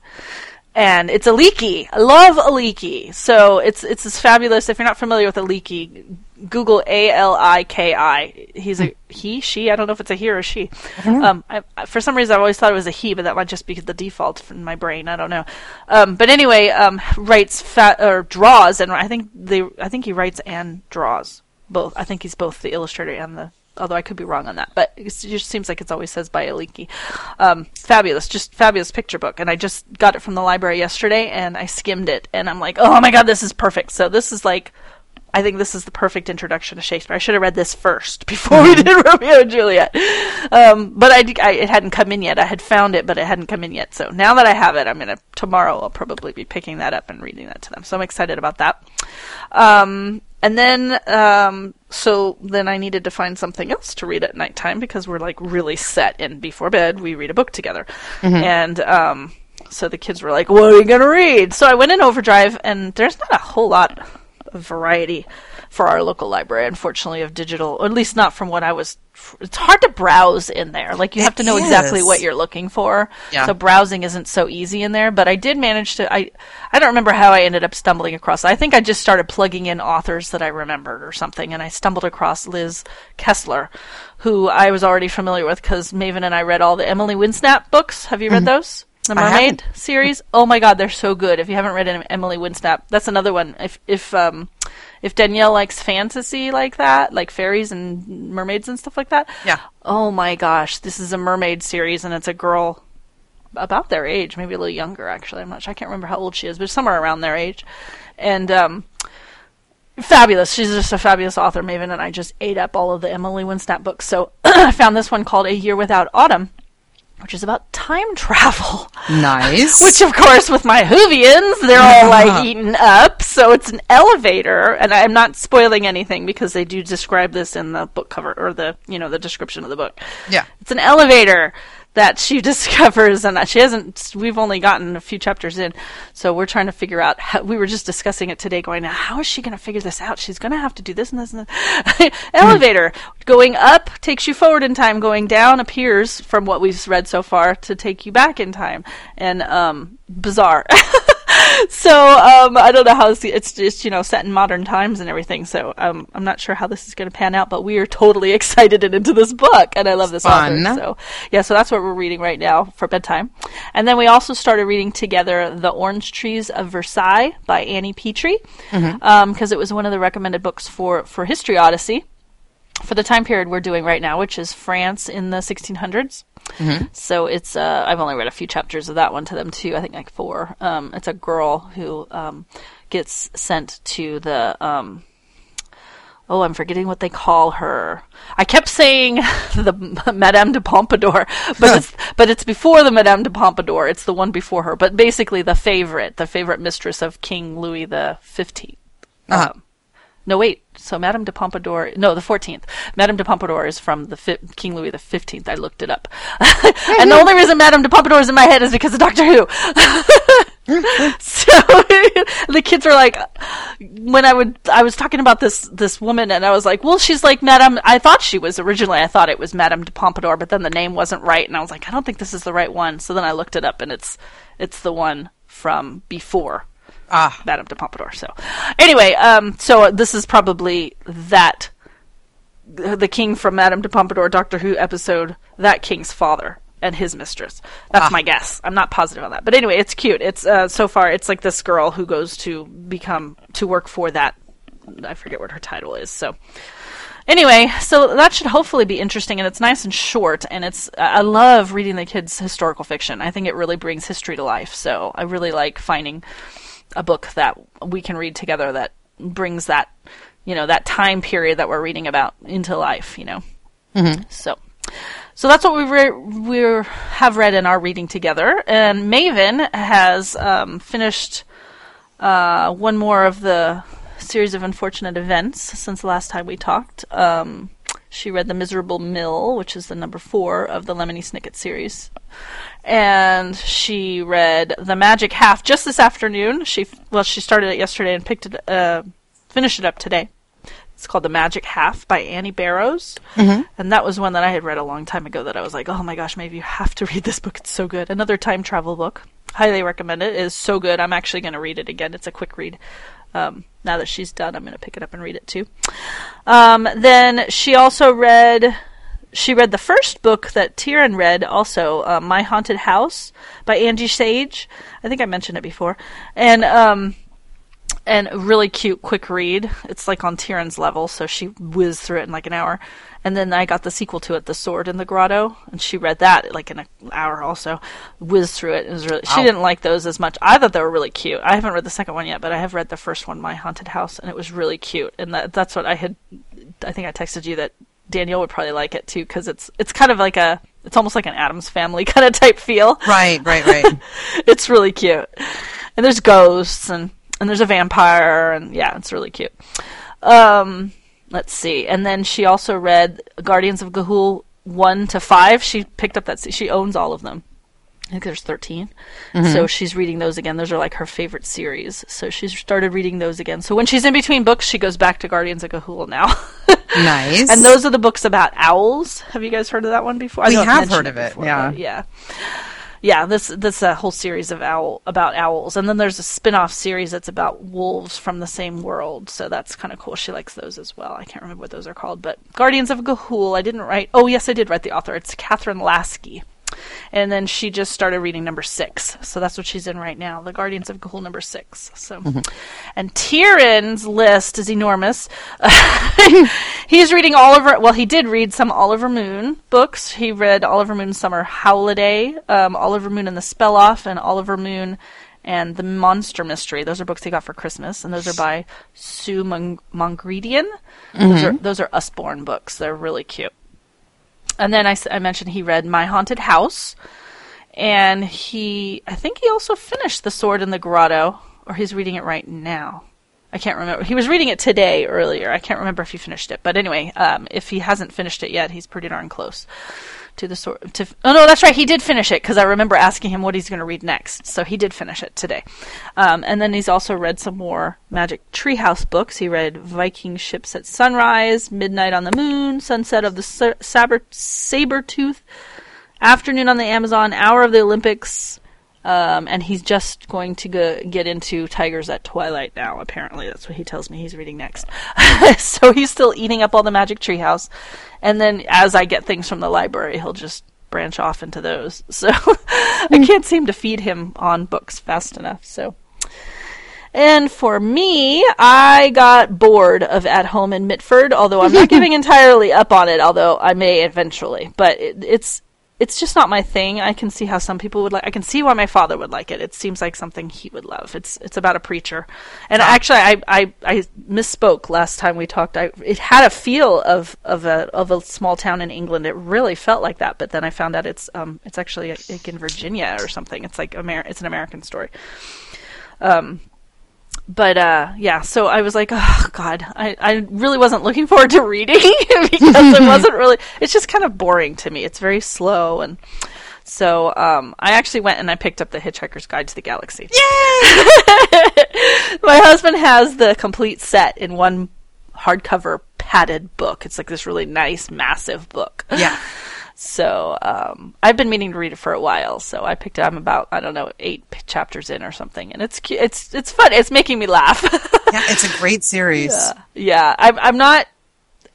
S6: And it's Aliki. I love Aliki. So it's it's this fabulous. If you're not familiar with Aliki, Google A L I K I. He's a he, she. I don't know if it's a he or a she. Um, I, for some reason, I've always thought it was a he, but that might just be the default in my brain. I don't know. Um, but anyway, um, writes fa- or draws, and I think they. I think he writes and draws both. I think he's both the illustrator and the. Although I could be wrong on that, but it just seems like it's always says by Aliki. Um, fabulous, just fabulous picture book, and I just got it from the library yesterday, and I skimmed it, and I'm like, oh my god, this is perfect. So this is like I think this is the perfect introduction to Shakespeare. I should have read this first before we did Romeo and Juliet. Um, but I, I, it hadn't come in yet. I had found it, but it hadn't come in yet. So now that I have it, I'm gonna tomorrow. I'll probably be picking that up and reading that to them. So I'm excited about that. Um, and then, um, so then I needed to find something else to read at nighttime because we're like really set in before bed. We read a book together, and um, so the kids were like, "What are you gonna read?" So I went in Overdrive, and there's not a whole lot of variety for our local library, unfortunately, of digital, or at least not from what I was. It's hard to browse in there. Like you have
S1: It
S6: to know exactly what you're looking for.
S1: Yeah.
S6: So browsing isn't so easy in there. But I did manage to. I I don't remember how I ended up stumbling across. I think I just started plugging in authors that I remembered or something, and I stumbled across Liz Kessler, who I was already familiar with because Maven and I read all the Emily Windsnap books. Have you read mm-hmm. those? The. Mermaid series. Oh my God, they're so good. If you haven't read em- Emily Windsnap, that's another one. If if um if Danielle likes fantasy like that, like fairies and mermaids and stuff like that,
S1: Yeah.
S6: Oh my gosh, this is a mermaid series, and it's a girl about their age, maybe a little younger actually. I'm not sure. I can't remember how old she is, but somewhere around their age. And um, fabulous. She's just a fabulous author, Maven, and I just ate up all of the Emily Windsnap books. So I found this one called A Year Without Autumn, which is about time travel.
S1: Nice.
S6: Which, of course, with my Whovians, they're all like eaten up. So it's an elevator, and I'm not spoiling anything because they do describe this in the book cover or the you know the description of the book.
S1: yeah.
S6: It's an elevator that she discovers, and that she hasn't. We've only gotten a few chapters in, so we're trying to figure out. How, we were just discussing it today, going, "How is she going to figure this out? She's going to have to do this and this and this." elevator going up takes you forward in time. Going down appears, from what we've read so far, to take you back in time, and um, bizarre. so um, I don't know how it's, it's just you know set in modern times and everything. So um, I'm not sure how this is going to pan out, but we are totally excited and into this book, and I love this
S1: Fun.
S6: author. So yeah, so that's what we're reading right now for bedtime, and then we also started reading together "The Orange Trees of Versailles" by Annie Pietri because it was one of the recommended books for for History Odyssey for the time period we're doing right now, which is France in the 1600s. So it's uh, I've only read a few chapters of that one to them too. I think like four. Um, it's a girl who um, gets sent to the um, oh I'm forgetting what they call her. I kept saying the Madame de Pompadour, but it's but it's before the Madame de Pompadour. It's the one before her. But basically the favorite, the favorite mistress of King Louis the Fifteenth.
S1: Uh-huh.
S6: Um, no, wait. So Madame de Pompadour, no, the 14th. Madame de Pompadour is from the fi- King Louis the 15th. I looked it up. and the only reason Madame de Pompadour is in my head is because of Doctor Who. so the kids were like, when I would, I was talking about this, this woman and I was like, well, she's like Madame, I thought she was originally, I thought it was Madame de Pompadour, but then the name wasn't right. And I was like, I don't think this is the right one. So then I looked it up and it's, it's the one from before
S1: Ah.
S6: Madame de Pompadour. So, anyway, um, so this is probably that the king from Madame de Pompadour Doctor Who episode. That king's father and his mistress. That's
S1: Ah.
S6: my guess. I'm not positive on that, but anyway, it's cute. It's uh, so far it's like this girl who goes to become to work for that. I forget what her title is. So. Anyway, so that should hopefully be interesting, and it's nice and short, and it's I love reading the kids historical fiction. I think it really brings history to life. So I really like finding a book that we can read together that brings that you know that time period that we're reading about into life you know? So so that's what we re- we have read in our reading together. And maven has um, finished uh, one more of the series of unfortunate events since the last time we talked. Um, she read the miserable mill which is the number four of the lemony snicket series and she read the magic half just this afternoon. She well she started it yesterday and picked it uh, finished it up today. It's called the magic half by annie barrows. And that was one that i had read a long time ago that i was like oh my gosh maybe you have to read this book. It's so good. Another time travel book. Highly recommend it. It is so good. I'm actually going to read it again. It's a quick read. Um, now that she's done i'm going to pick it up and read it too. Um, then she also read she read the first book that Tyrion read, also uh, My Haunted House by Angie Sage. I think I mentioned it before, and um, and really cute, quick read. It's like on Tyrion's level, so she whizzed through it in like an hour. And then I got the sequel to it, The Sword in the Grotto, and she read that like in an hour also. Whizzed through it. It was really. She didn't like those as much. I thought they were really cute. I haven't read the second one yet, but I have read the first one, My Haunted House, and it was really cute. And that, that's what I had. I think I texted you that Danielle would probably like it too because it's it's kind of like a it's almost like an Addams Family kind of type feel.
S1: Right, right, right.
S6: it's really cute, and there's ghosts and and there's a vampire and yeah, it's really cute. Um, let's see, and then she also read Guardians of Ga'Hoole one to five. She picked up that she owns all of them. I think there's 13. Mm-hmm. So she's reading those again. Those are like her favorite series. So she's started reading those again. So when she's in between books, she goes back to Guardians of Ga'Hoole now.
S1: nice.
S6: And those are the books about owls. Have you guys heard of that one before? I
S1: We
S6: I've
S1: heard of it,
S6: before,
S1: yeah.
S6: yeah. Yeah, this this a whole series of owl about owls, and then there's a spin-off series that's about wolves from the same world. So that's kind of cool. She likes those as well. I can't remember what those are called, but Guardians of Ga'Hoole. I didn't write. Oh yes, I did write the author. It's Kathryn Lasky. And then she just started reading number six. So that's what she's in right now. The Guardians of Ga'Hoole number six. So, and Tyrion's list is enormous. He's reading Oliver. Well, he did read some Oliver Moon books. He read Oliver Moon Summer Holiday, um, Oliver Moon and the Spell Off, and Oliver Moon and The Monster Mystery. Those are books he got for Christmas, and those are by Sue Mon- Mongredien. Those are those are Usborne books. They're really cute. And then I mentioned he read My Haunted House, and he I think he also finished The Sword in the Grotto, or he's reading it right now. I can't remember. He was reading it today earlier. I can't remember if he finished it, but anyway, um, if he hasn't finished it yet, he's pretty darn close to the sword. To oh no, that's right. He did finish it because I remember asking him what he's going to read next. So he did finish it today. Um, and then he's also read some more Magic Treehouse books. He read Viking Ships at Sunrise, Midnight on the Moon, Sunset of the Sa- Saber Saber Tooth, Afternoon on the Amazon, Hour of the Olympics. Um, and he's just going to go, get into Tigers at Twilight now. Apparently, that's what he tells me he's reading next. so he's still eating up all the Magic Treehouse, and then as I get things from the library, he'll just branch off into those. So I can't seem to feed him on books fast enough. So. And for me, I got bored of At Home in Mitford, although I'm not giving entirely up on it, although I may eventually. But it, it's it's just not my thing. I can see how some people would like. I can see why my father would like it. It seems like something he would love. It's it's about a preacher, and actually, I, I I misspoke last time we talked. I it had a feel of of a of a small town in England. It really felt like that. But then I found out it's um it's actually like in Virginia or something. It's like Amer- It's an American story. Um, but uh, yeah, so I was like, oh god, I, I really wasn't looking forward to reading because it wasn't really. It's just kind of boring to me. It's very slow, and so um, I actually went and I picked up the Hitchhiker's Guide to the Galaxy. Yay! My husband has the complete set in one hardcover padded book. It's like this really nice, massive book.
S1: Yeah.
S6: So um, I've been meaning to read it for a while. So I picked it. I'm about I don't know eight p- chapters in or something, and it's cu- it's it's fun. It's making me laugh.
S1: Yeah, it's a great series.
S6: yeah, I'm I'm not.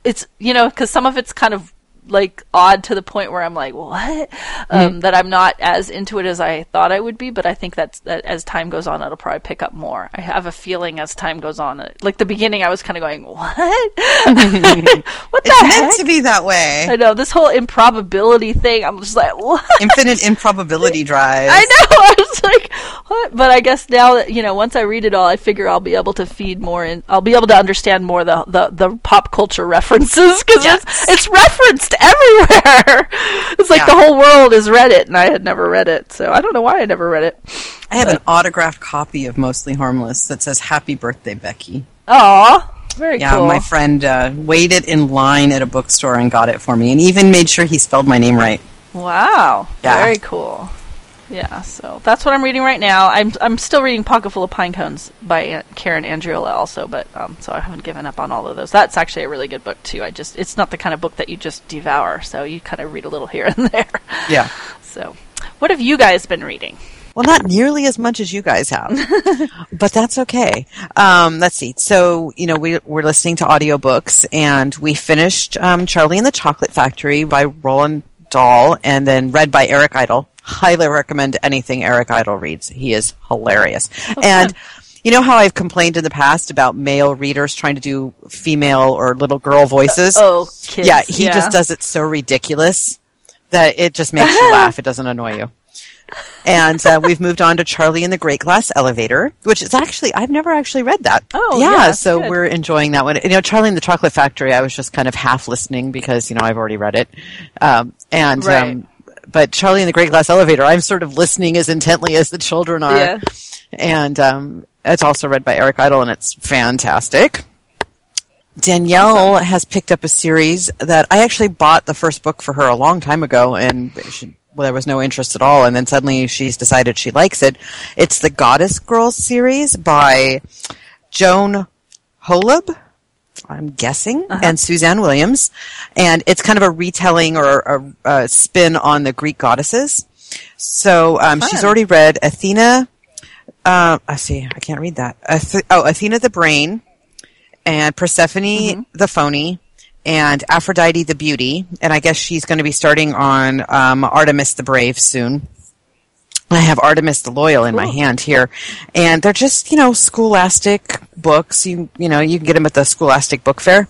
S6: It's you know because some of it's kind of like odd to the point where I'm like what um, that I'm not as into it as I thought I would be. But I think that's that as time goes on, it'll probably pick up more. I have a feeling as time goes on, uh, like the beginning, I was kind of going what what the
S1: It's
S6: heck.
S1: meant to be that way.
S6: I know this whole improbability thing. I'm just like, what?
S1: Infinite improbability drive.
S6: I know. I was like, what? But I guess now that you know, once I read it all, I figure I'll be able to feed more, and I'll be able to understand more the the, the pop culture references because
S1: Yes.
S6: it's it's referenced everywhere. It's like
S1: Yeah.
S6: the whole world is read it, and I had never read it, so I don't know why I never read it.
S1: I have an autographed copy of Mostly Harmless that says "Happy Birthday, Becky."
S6: Aw, very cool.
S1: Yeah,
S6: cool.
S1: my friend uh, waited in line at a bookstore and got it for me, and even made sure he spelled my name right.
S6: Wow.
S1: Yeah.
S6: Very cool. Yeah, so that's what I'm reading right now. I'm I'm still reading Pocket Full of Pine Cones by Karen Andreola also, but um, so I haven't given up on all of those. That's actually a really good book too. I just it's not the kind of book that you just devour, so you kind of read a little here and there.
S1: Yeah.
S6: So, what have you guys been reading?
S1: Well, not nearly as much as you guys have, but that's okay. Um, let's see. So, you know, we, we're listening to audiobooks and we finished um, Charlie and the Chocolate Factory by Roald Dahl and then read by Eric Idle. Highly recommend anything Eric Idle reads. He is hilarious. and you know how I've complained in the past about male readers trying to do female or little girl voices?
S6: Oh, kids.
S1: yeah, he just does it so ridiculous that it just makes you laugh. It doesn't annoy you. And uh, we've moved on to Charlie and the Great Glass Elevator, which is actually I've never actually read that.
S6: Oh,
S1: yeah,
S6: yeah,
S1: so
S6: good.
S1: we're enjoying that one. You know, Charlie and the Chocolate Factory, I was just kind of half listening because you know I've already read it, um, and
S6: Right.
S1: um, but Charlie and the Great Glass Elevator, I'm sort of listening as intently as the children are,
S6: Yeah.
S1: and um, it's also read by Eric Idle, and it's fantastic. Danielle has picked up a series that I actually bought the first book for her a long time ago, and she, well, there was no interest at all. And then suddenly she's decided she likes it. It's the Goddess Girls series by Joan Holub, I'm guessing, and Suzanne Williams. And it's kind of a retelling or a, a spin on the Greek goddesses. So um, she's already read Athena. Uh, I see. I can't read that. Ath- oh, Athena the Brain and Persephone the Phony and Aphrodite the Beauty. And I guess she's going to be starting on um, Artemis the Brave soon. I have Artemis the Loyal in my hand here, and they're just you know Scholastic books. You you know you can get them at the Scholastic Book Fair,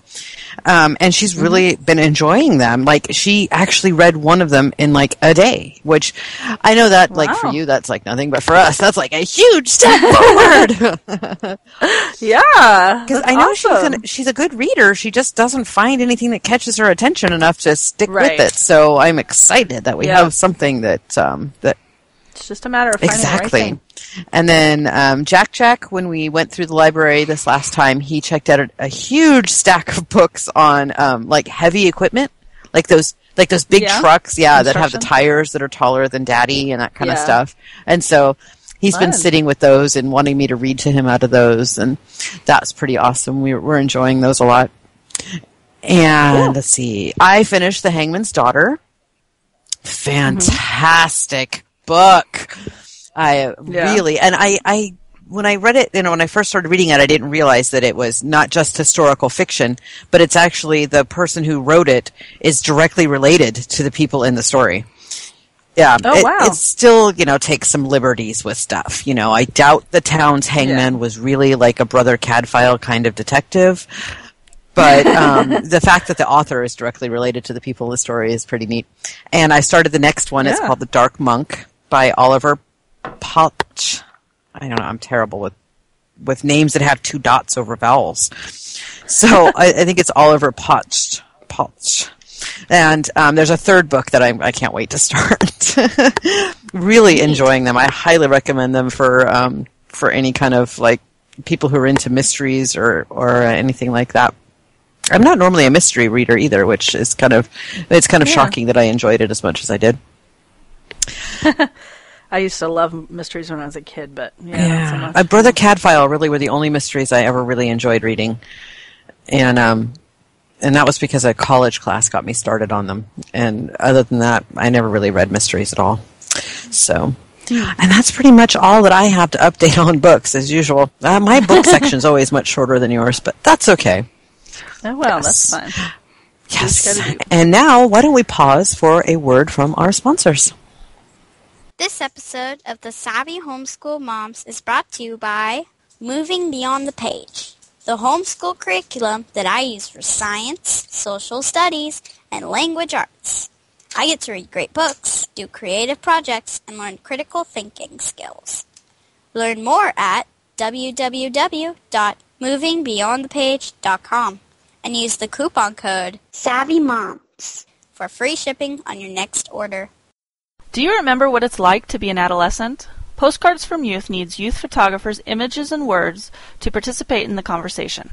S1: um, and she's really been enjoying them. Like she actually read one of them in like a day, which I know that like for you that's like nothing, but for us that's like a huge step forward.
S6: Yeah,
S1: Because I know she's an, she's a good reader. She just doesn't find anything that catches her attention enough to stick
S6: Right.
S1: with it. So I'm excited that we
S6: Yeah.
S1: have something that um, that
S6: It's just a matter of finding the right
S1: exactly. and then um, Jack Jack, when we went through the library this last time, he checked out a, a huge stack of books on um, like heavy equipment, like those like those big
S6: Yeah.
S1: trucks, yeah, that have the tires that are taller than Daddy and that kind of stuff. And so he's been sitting with those and wanting me to read to him out of those, and that's pretty awesome. We, we're enjoying those a lot. And let's see, I finished The Hangman's Daughter. Fantastic book. I
S6: Yeah.
S1: really, and I, I, when I read it, you know, when I first started reading it, I didn't realize that it was not just historical fiction, but it's actually the person who wrote it is directly related to the people in the story. Yeah.
S6: Oh,
S1: it,
S6: wow.
S1: It still, you know, takes some liberties with stuff. You know, I doubt the town's hangman
S6: Yeah.
S1: was really like a brother Cadfael kind of detective. But um, the fact that the author is directly related to the people in the story is pretty neat. And I started the next one. It's called The Dark Monk by Oliver Potch. I don't know. I'm terrible with with names that have two dots over vowels. So I, I think it's Oliver Potch. Potch. And um, there's a third book that I, I can't wait to start. really enjoying them. I highly recommend them for um, for any kind of like people who are into mysteries or or anything like that. I'm not normally a mystery reader either, which is kind of it's kind of
S6: Yeah.
S1: shocking that I enjoyed it as much as I did.
S6: I used to love mysteries when I was a kid, but yeah, not so much.
S1: Brother Cadfael really were the only mysteries I ever really enjoyed reading, and um, and that was because a college class got me started on them. And other than that, I never really read mysteries at all. So, and that's pretty much all that I have to update on books as usual. Uh, my book section is always much shorter than yours, but that's okay.
S6: oh, well,
S1: yes.
S6: that's fine.
S1: Yes. And now, why don't we pause for a word from our sponsors?
S3: This episode of the Savvy Homeschool Moms is brought to you by Moving Beyond the Page, the homeschool curriculum that I use for science, social studies, and language arts. I get to read great books, do creative projects, and learn critical thinking skills. Learn more at www.movingbeyondthepage.com and use the coupon code SAVVYMOMS for free shipping on your next order.
S6: Do you remember what it's like to be an adolescent? Postcards from Youth needs youth photographers' images and words to participate in the conversation.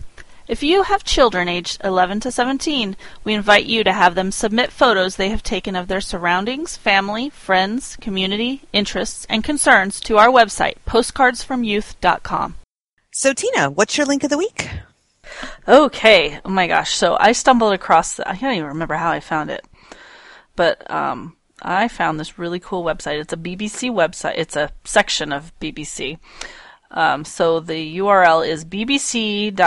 S6: If you have children aged 11 to 17, we invite you to have them submit photos they have taken of their surroundings, family, friends, community, interests, and concerns to our website, postcardsfromyouth.com.
S1: So, Tina, what's your link of the week?
S6: Okay. Oh my gosh. So I stumbled across. The, I can't even remember how I found it, but um, I found this really cool website. It's a BBC website. It's a section of BBC. Um, so the URL is bbc.co.uk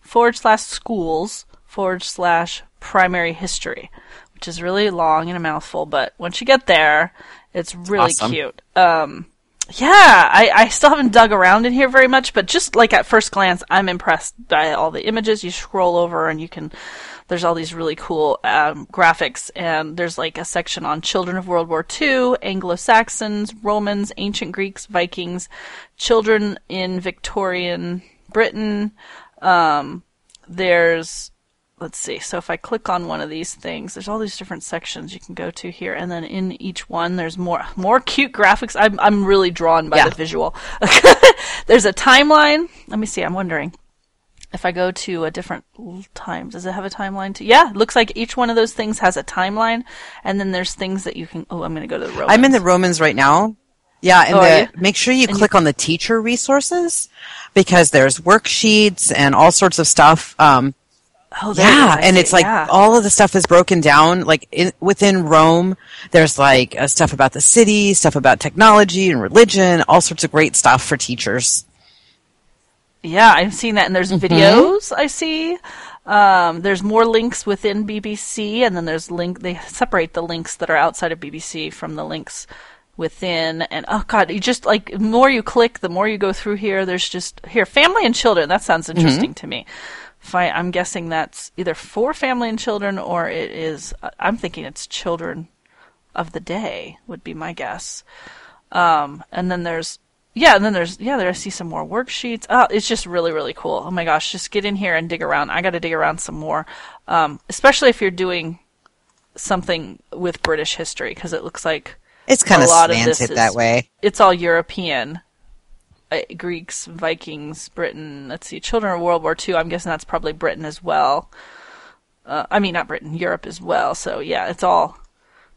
S6: forward slash schools forward slash primary history, which is really long and a mouthful. But once you get there, it's really
S1: Awesome.
S6: cute. Um, yeah, I, I still haven't dug around in here very much, but just like at first glance, I'm impressed by all the images. You scroll over and you can, there's all these really cool um, graphics, and there's like a section on children of World War II, Anglo Saxons, Romans, ancient Greeks, Vikings, children in Victorian Britain. Um, there's let's see. So if I click on one of these things, there's all these different sections you can go to here, and then in each one, there's more more cute graphics. I'm I'm really drawn by
S1: Yeah.
S6: the visual. there's a timeline. Let me see. I'm wondering if I go to a different time. Does it have a timeline too? Yeah, it looks like each one of those things has a timeline, and then there's things that you can. Oh, I'm going to go to the Romans.
S1: I'm in the Romans right now. Yeah, and
S6: Oh,
S1: the, make sure you
S6: And
S1: click on the teacher resources because there's worksheets and all sorts of stuff. Um,
S6: Oh,
S1: yeah, and it's like
S6: Yeah.
S1: all of the stuff is broken down. Like in, within Rome, there's like uh, stuff about the city, stuff about technology and religion, all sorts of great stuff for teachers.
S6: Yeah, I'm seeing that, and there's
S1: Mm-hmm.
S6: videos I see. Um, there's more links within BBC, and then there's link. They separate the links that are outside of BBC from the links within. And oh god, you just like the more you click, the more you go through here. There's just here family and children. That sounds interesting to me. Fi- I'm guessing that's either for family and children, or it is. I'm thinking it's children of the day would be my guess. Um, and then there's yeah, and then there's yeah, there I see some more worksheets. Oh, it's just really really cool. Oh my gosh, just get in here and dig around. I got to dig around some more, um, especially if you're doing something with British history because it looks like
S1: It's kind
S6: a
S1: of
S6: lot of this
S1: slanted that way.
S6: it's all European. Uh, Greeks, Vikings, Britain. Let's see, children of World War II. I'm guessing that's probably Britain as well. Uh, I mean, not Britain, Europe as well. So yeah, it's all.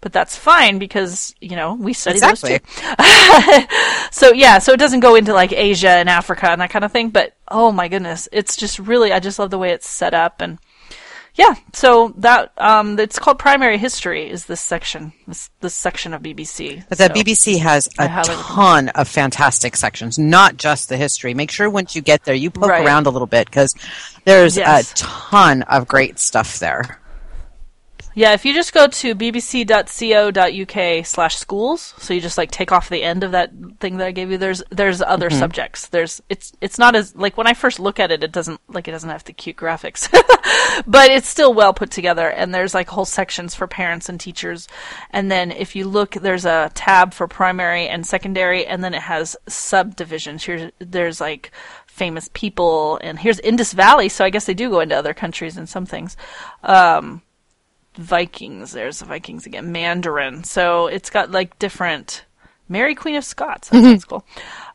S6: But that's fine because you know we study
S1: Exactly.
S6: those too. so yeah, so it doesn't go into like Asia and Africa and that kind of thing. But oh my goodness, it's just really I just love the way it's set up and yeah. So that um, it's called primary history is this section this this section of BBC.
S1: But the
S6: So-
S1: BBC has a ton of fantastic sections, not just the history. Make sure once you get there, you poke
S6: Right.
S1: around a little bit because there's
S6: Yes.
S1: a ton of great stuff there.
S6: Yeah, if you just go to bbc.co.uk slash schools, so you just like take off the end of that thing that I gave you, there's there's other subjects. There's it's it's not as like when I first look at it, it doesn't like it doesn't have the cute graphics. but it's still well put together and there's like whole sections for parents and teachers. And then if you look there's a tab for primary and secondary and then it has subdivisions. Here there's like famous people and here's Indus Valley, so I guess they do go into other countries and some things. Um Vikings. There's the Vikings again. Mandarin. So it's got like different. Mary Queen of Scots. That sounds cool.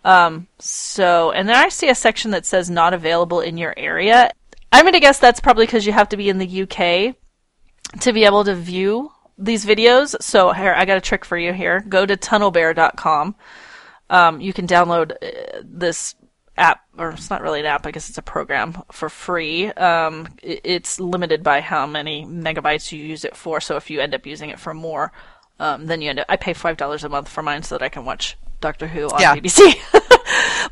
S6: Um, so, and then I see a section that says not available in your area. I'm going to guess that's probably because you have to be in the UK to be able to view these videos. So here, I got a trick for you here. Go to tunnelbear.com. Um, you can download uh, this app, or it's not really an app, I guess it's a program for free. Um, it's limited by how many megabytes you use it for. So if you end up using it for more, um, then you end up, I pay $5 a month for mine so that I can watch Doctor Who on
S1: Yeah.
S6: BBC.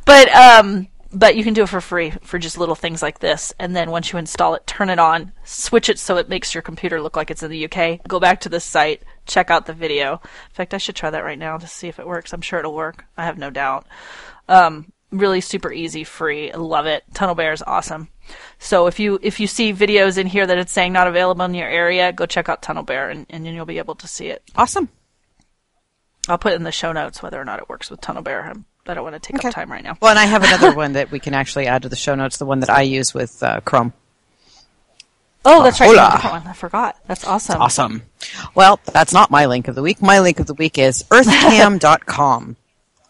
S6: but, um, but you can do it for free for just little things like this. And then once you install it, turn it on, switch it so it makes your computer look like it's in the UK. Go back to the site, check out the video. In fact, I should try that right now to see if it works. I'm sure it'll work. I have no doubt. Um, really super easy, free. I love it. Tunnel Bear is awesome. So if you if you see videos in here that it's saying not available in your area, go check out Tunnel Bear and, and then you'll be able to see it.
S1: Awesome.
S6: I'll put in the show notes whether or not it works with Tunnel Bear. I'm, I don't want to take
S1: Okay.
S6: up time right now.
S1: Well, and I have another one that we can actually add to the show notes, the one that I use with uh, Chrome.
S6: Oh, that's right.
S1: Hola.
S6: one. I forgot. That's awesome.
S1: Awesome. Well, that's not my link of the week. My link of the week is earthcam.com.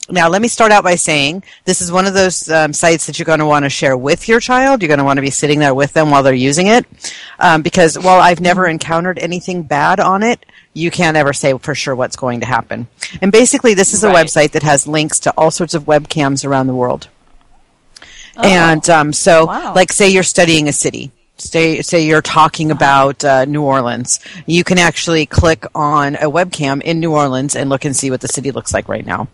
S1: Now, let me start out by saying this is one of those um, sites that you're going to want to share with your child. You're going to want to be sitting there with them while they're using it. Um, because while I've never encountered anything bad on it, you can't ever say for sure what's going to happen. And basically, this is a
S6: Right.
S1: website that has links to all sorts of webcams around the world. And um, so,
S6: Oh. Wow.
S1: like, say you're studying a city. Say, say you're talking about uh, New Orleans. You can actually click on a webcam in New Orleans and look and see what the city looks like right now.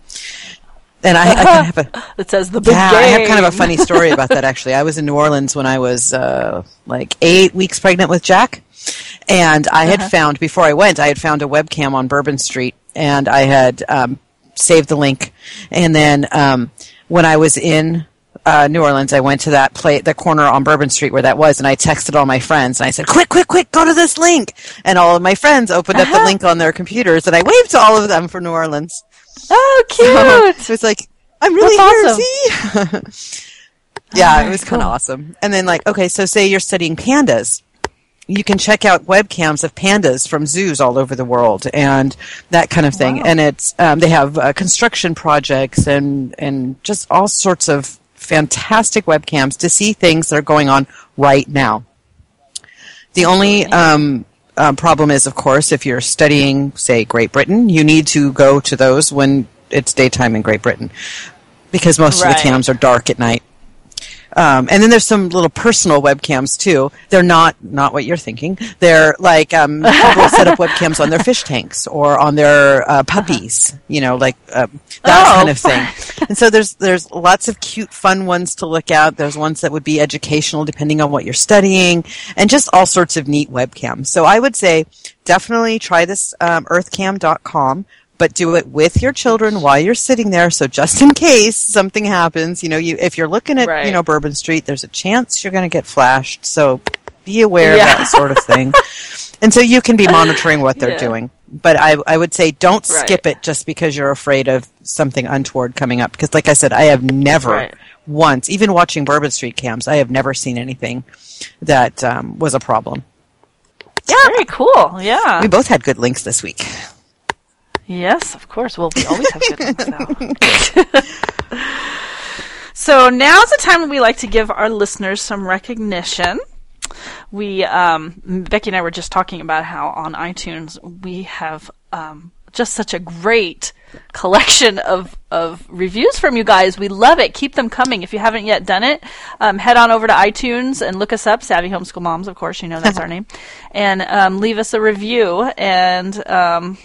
S1: And I, I kind of have a,
S6: It says the big
S1: yeah, I have kind of a funny story about that. Actually, I was in New Orleans when I was uh, like eight weeks pregnant with Jack, and I
S6: Uh-huh.
S1: had found before I went, I had found a webcam on Bourbon Street, and I had um, saved the link. And then um, when I was in uh, New Orleans, I went to that play, the corner on Bourbon Street where that was, and I texted all my friends, and I said, "Quick, quick, quick, go to this link!" And all of my friends opened up
S6: Uh-huh.
S1: the link on their computers, and I waved to all of them from New Orleans.
S6: Oh, cute.
S1: So it's like, I'm really
S6: That's
S1: here, see? yeah, it was kind of awesome. And then, like, okay, so say you're studying pandas. You can check out webcams of pandas from zoos all over the world and that kind of thing. And it's, um, they have uh, construction projects and, and just all sorts of fantastic webcams to see things that are going on right now. The only um, uh, problem is, of course, if you're studying, say, Great Britain, you need to go to those when it's daytime in Great Britain because most of the cams are dark at night. Um, and then there's some little personal webcams too. They're not not what you're thinking. They're like um, people set up webcams on their fish tanks or on their uh, puppies. You know, like uh, that
S6: Oh,
S1: kind of thing. and so there's there's lots of cute, fun ones to look at. There's ones that would be educational depending on what you're studying, and just all sorts of neat webcams. So I would say definitely try this um, earthcam.com but do it with your children while you're sitting there so just in case something happens you know you if you're looking at
S6: Right.
S1: you know bourbon street there's a chance you're going to get flashed so be aware
S6: Yeah.
S1: of that sort of thing and so you can be monitoring what they're
S6: Yeah.
S1: doing but I, I would say don't
S6: Right.
S1: skip it just because you're afraid of something untoward coming up because like i said i have never
S6: Right.
S1: once even watching bourbon street cams i have never seen anything that um, was a problem Yeah.
S6: Very cool. Yeah.
S1: we both had good links this week
S6: Yes, of course. Well, we always have good now. so now's the time when we like to give our listeners some recognition. We, um, Becky and I were just talking about how on iTunes we have um, just such a great collection of, of reviews from you guys. We love it. Keep them coming. If you haven't yet done it, um, head on over to iTunes and look us up, Savvy Homeschool Moms, of course, you know that's our name, and um, leave us a review. And um,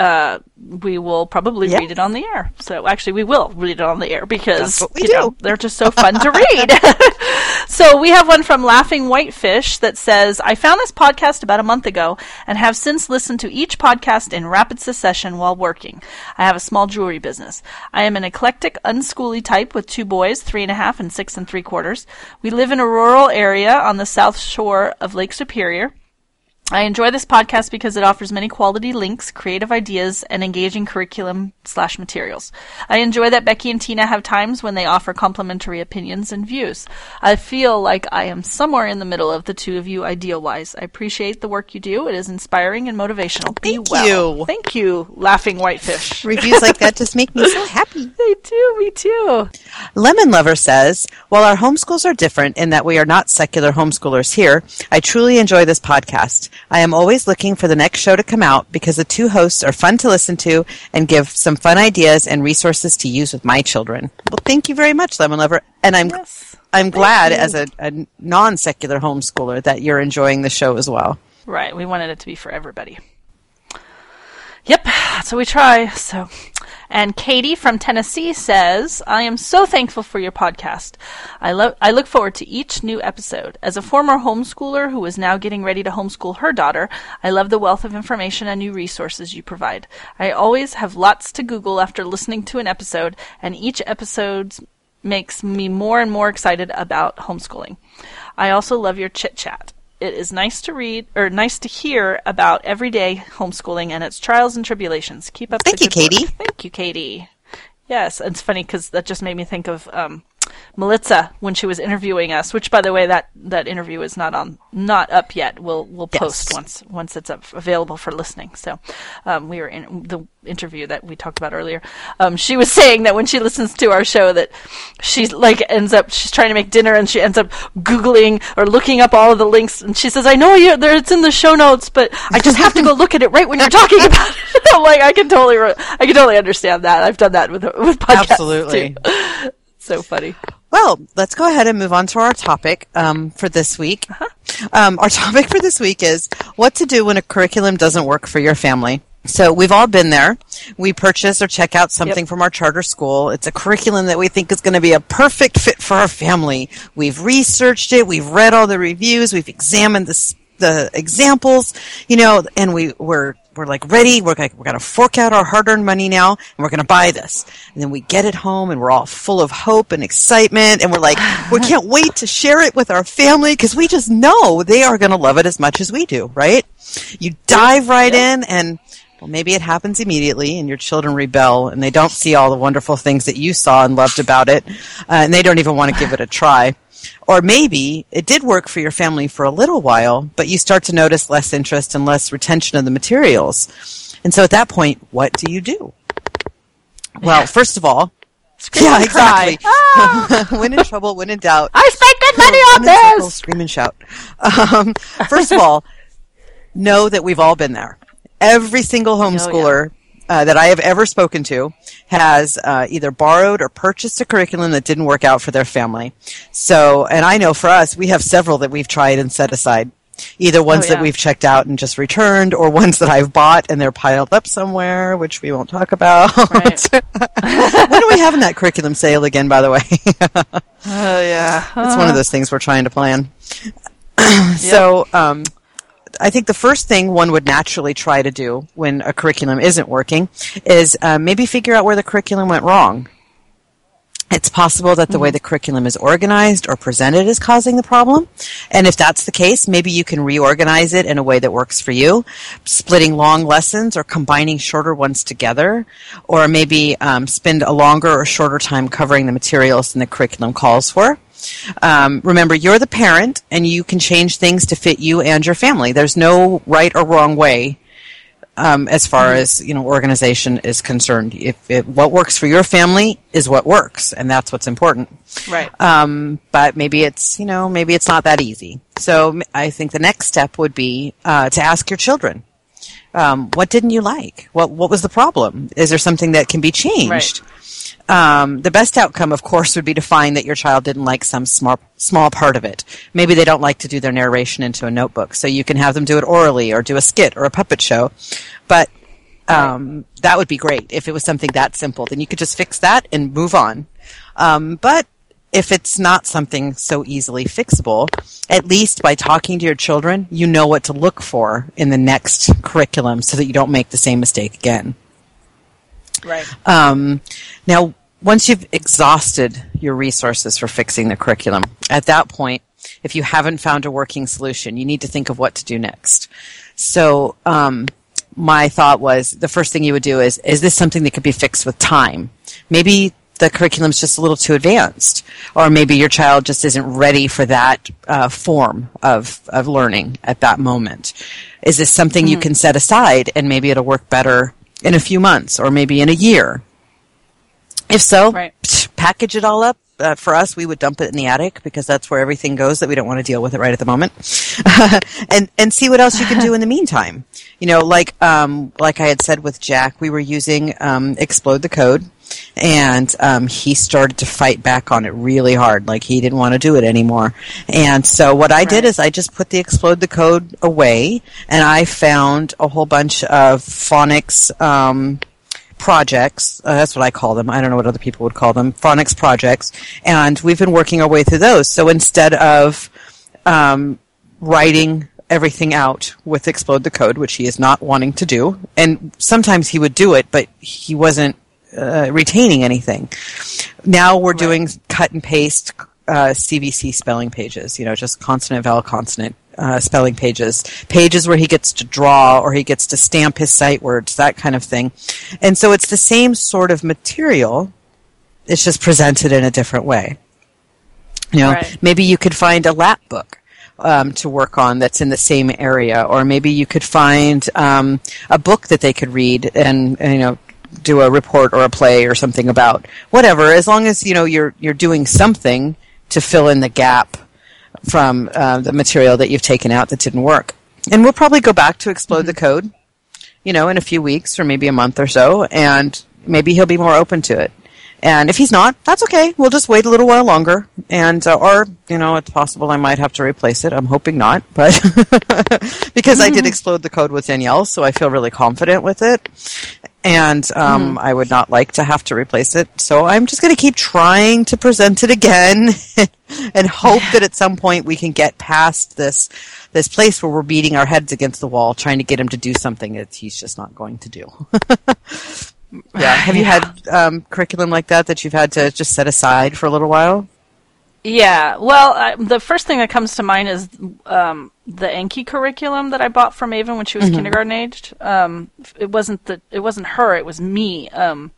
S6: uh, we will probably
S1: Yeah.
S6: read it on the air. So actually, we will read it on the air because you
S1: do.
S6: know, they're just so fun to read. so we have one from Laughing Whitefish that says, "I found this podcast about a month ago and have since listened to each podcast in rapid succession while working. I have a small jewelry business. I am an eclectic, unschooly type with two boys, three and a half and six and three quarters. We live in a rural area on the south shore of Lake Superior." I enjoy this podcast because it offers many quality links, creative ideas, and engaging curriculum slash materials. I enjoy that Becky and Tina have times when they offer complimentary opinions and views. I feel like I am somewhere in the middle of the two of you ideal wise. I appreciate the work you do. It is inspiring and motivational. Be
S1: Thank
S6: well.
S1: you.
S6: Thank you, laughing whitefish.
S1: reviews like that just make me so happy
S6: they do, me too.
S1: Lemon Lover says, While our homeschools are different in that we are not secular homeschoolers here, I truly enjoy this podcast. I am always looking for the next show to come out because the two hosts are fun to listen to and give some fun ideas and resources to use with my children. Well, thank you very much, Lemon Lover. And I'm
S6: Yes.
S1: I'm glad as a, a non-secular homeschooler that you're enjoying the show as well.
S6: Right. We wanted it to be for everybody. Yep. So we try. So, and Katie from Tennessee says, "I am so thankful for your podcast. I love. I look forward to each new episode. As a former homeschooler who is now getting ready to homeschool her daughter, I love the wealth of information and new resources you provide. I always have lots to Google after listening to an episode, and each episode makes me more and more excited about homeschooling. I also love your chit chat." It is nice to read or nice to hear about everyday homeschooling and its trials and tribulations. Keep up.
S1: Thank
S6: the
S1: you,
S6: good work.
S1: Katie.
S6: Thank you, Katie. Yes, it's funny because that just made me think of um, Melitza when she was interviewing us. Which, by the way, that that interview is not on, not up yet. We'll we'll
S1: Yes.
S6: post once once it's up, available for listening. So, um, we were in the interview that we talked about earlier. Um, she was saying that when she listens to our show, that she's like ends up she's trying to make dinner and she ends up googling or looking up all of the links, and she says, "I know you there it's in the show notes, but I just have to go look at it right when you're talking about it." I'm like, I can totally I can totally understand that. I've done that with with podcasts
S1: Absolutely.
S6: too. So funny.
S1: Well, let's go ahead and move on to our topic um, for this week. Um, our topic for this week is what to do when a curriculum doesn't work for your family. So we've all been there. We purchase or check out something
S6: Yep.
S1: from our charter school. It's a curriculum that we think is going to be a perfect fit for our family. We've researched it. We've read all the reviews. We've examined the the examples, you know, and we we're we're like ready. We're like we're going to fork out our hard-earned money now, and we're going to buy this. And then we get it home, and we're all full of hope and excitement, and we're like, we can't wait to share it with our family because we just know they are going to love it as much as we do, right? You dive right in, and well, maybe it happens immediately, and your children rebel, and they don't see all the wonderful things that you saw and loved about it, uh, and they don't even want to give it a try. Or maybe it did work for your family for a little while, but you start to notice less interest and less retention of the materials. And so at that point, what do you do? Well, first of all,
S6: Scream
S1: yeah,
S6: and cry.
S1: exactly. when in trouble, when in doubt,
S6: I spent good money on
S1: run in circles,
S6: this.
S1: scream and shout. Um, first of all, know that we've all been there. Every single homeschooler uh, that I have ever spoken to has uh, either borrowed or purchased a curriculum that didn't work out for their family. So, and I know for us, we have several that we've tried and set aside. Either ones
S6: Oh, yeah.
S1: that we've checked out and just returned, or ones that I've bought and they're piled up somewhere, which we won't talk about.
S6: Right.
S1: when are we having that curriculum sale again, by the way?
S6: Oh yeah.
S1: It's one of those things we're trying to plan. So, um, I think the first thing one would naturally try to do when a curriculum isn't working is uh, maybe figure out where the curriculum went wrong. It's possible that the way the curriculum is organized or presented is causing the problem. And if that's the case, maybe you can reorganize it in a way that works for you, splitting long lessons or combining shorter ones together, or maybe um, spend a longer or shorter time covering the materials than the curriculum calls for. Um, remember, you're the parent, and you can change things to fit you and your family. There's no right or wrong way um, as far as you know organization is concerned. If it, what works for your family is what works, and that's what's important.
S6: Right.
S1: Um, but maybe it's you know maybe it's not that easy. So I think the next step would be uh, to ask your children. Um, what didn't you like? What what was the problem? Is there something that can be changed? Um, the best outcome, of course, would be to find that your child didn't like some small small part of it. Maybe they don't like to do their narration into a notebook, so you can have them do it orally or do a skit or a puppet show. But um, that would be great if it was something that simple. Then you could just fix that and move on. Um, but if it's not something so easily fixable, at least by talking to your children, you know what to look for in the next curriculum so that you don't make the same mistake again.
S6: Right.
S1: Um, now, once you've exhausted your resources for fixing the curriculum, at that point, if you haven't found a working solution, you need to think of what to do next. So, um, my thought was the first thing you would do is, is this something that could be fixed with time? Maybe the curriculum's just a little too advanced, or maybe your child just isn't ready for that uh, form of, of learning at that moment. Is this something you can set aside and maybe it'll work better in a few months or maybe in a year? If so,
S6: Right.
S1: psh, package it all up. Uh, for us, we would dump it in the attic because that's where everything goes that we don't want to deal with it right at the moment, and and see what else you can do in the meantime. You know, like um, like I had said with Jack, we were using um, Explode the Code, and um, he started to fight back on it really hard. Like he didn't want to do it anymore. And so what I did is I just put the Explode the Code away, and I found a whole bunch of phonics. Um, projects. Uh, that's what I call them. I don't know what other people would call them. Phonics projects. And we've been working our way through those. So instead of um, writing everything out with Explode the Code, which he is not wanting to do, and sometimes he would do it, but he wasn't uh, retaining anything. Now we're doing cut and paste uh, CVC spelling pages, you know, just consonant, vowel, consonant uh, spelling pages, pages where he gets to draw or he gets to stamp his sight words, that kind of thing. And so it's the same sort of material, it's just presented in a different way. You know,
S6: Right.
S1: maybe you could find a lap book um, to work on that's in the same area, or maybe you could find um, a book that they could read and, and you know do a report or a play or something about whatever. As long as you know you're you're doing something to fill in the gap from uh, the material that you've taken out that didn't work. And we'll probably go back to explode the code, you know, in a few weeks or maybe a month or so, and maybe he'll be more open to it. And if he's not, that's okay. We'll just wait a little while longer, and uh, or you know, it's possible I might have to replace it. I'm hoping not, but because I did explode the code with Danielle, so I feel really confident with it. And um, I would not like to have to replace it, so I'm just going to keep trying to present it again, and hope that at some point we can get past this this place where we're beating our heads against the wall, trying to get him to do something that he's just not going to do. yeah. Have you had um, curriculum like that that you've had to just set aside for a little while?
S6: Yeah, well, I, the first thing that comes to mind is um, the Enki curriculum that I bought from Maven when she was kindergarten aged. Um, it wasn't the it wasn't her; it was me. Um,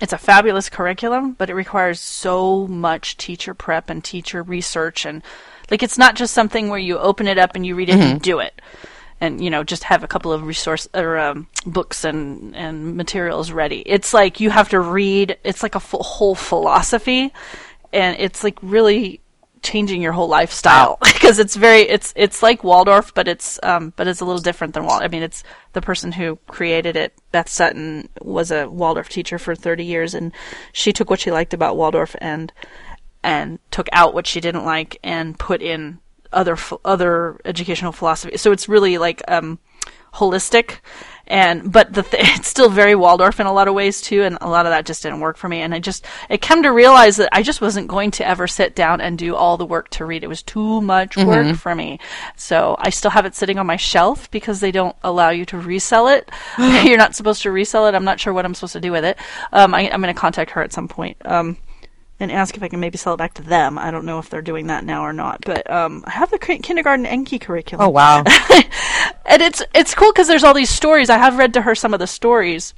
S6: it's a fabulous curriculum, but it requires so much teacher prep and teacher research, and like it's not just something where you open it up and you read it and do it, and you know just have a couple of resource or um, books and and materials ready. It's like you have to read. It's like a full, whole philosophy, and it's like really changing your whole lifestyle because it's very it's it's like Waldorf, but it's um but it's a little different than Waldorf. I mean, it's the person who created it. Beth Sutton was a Waldorf teacher for 30 years, and she took what she liked about Waldorf and and took out what she didn't like and put in other other educational philosophy. So it's really like um holistic and but the th- it's still very Waldorf in a lot of ways too, and a lot of that just didn't work for me. And I just I come to realize that I just wasn't going to ever sit down and do all the work to read. It was too much work for me. So I still have it sitting on my shelf because they don't allow you to resell it. You're not supposed to resell it. I'm not sure what I'm supposed to do with it. Um, I, I'm going to contact her at some point. Um, and ask if I can maybe sell it back to them. I don't know if they're doing that now or not, but um, I have the kindergarten Enki curriculum
S1: Oh wow.
S6: and it's it's cool because there's all these stories. I have read to her some of the stories,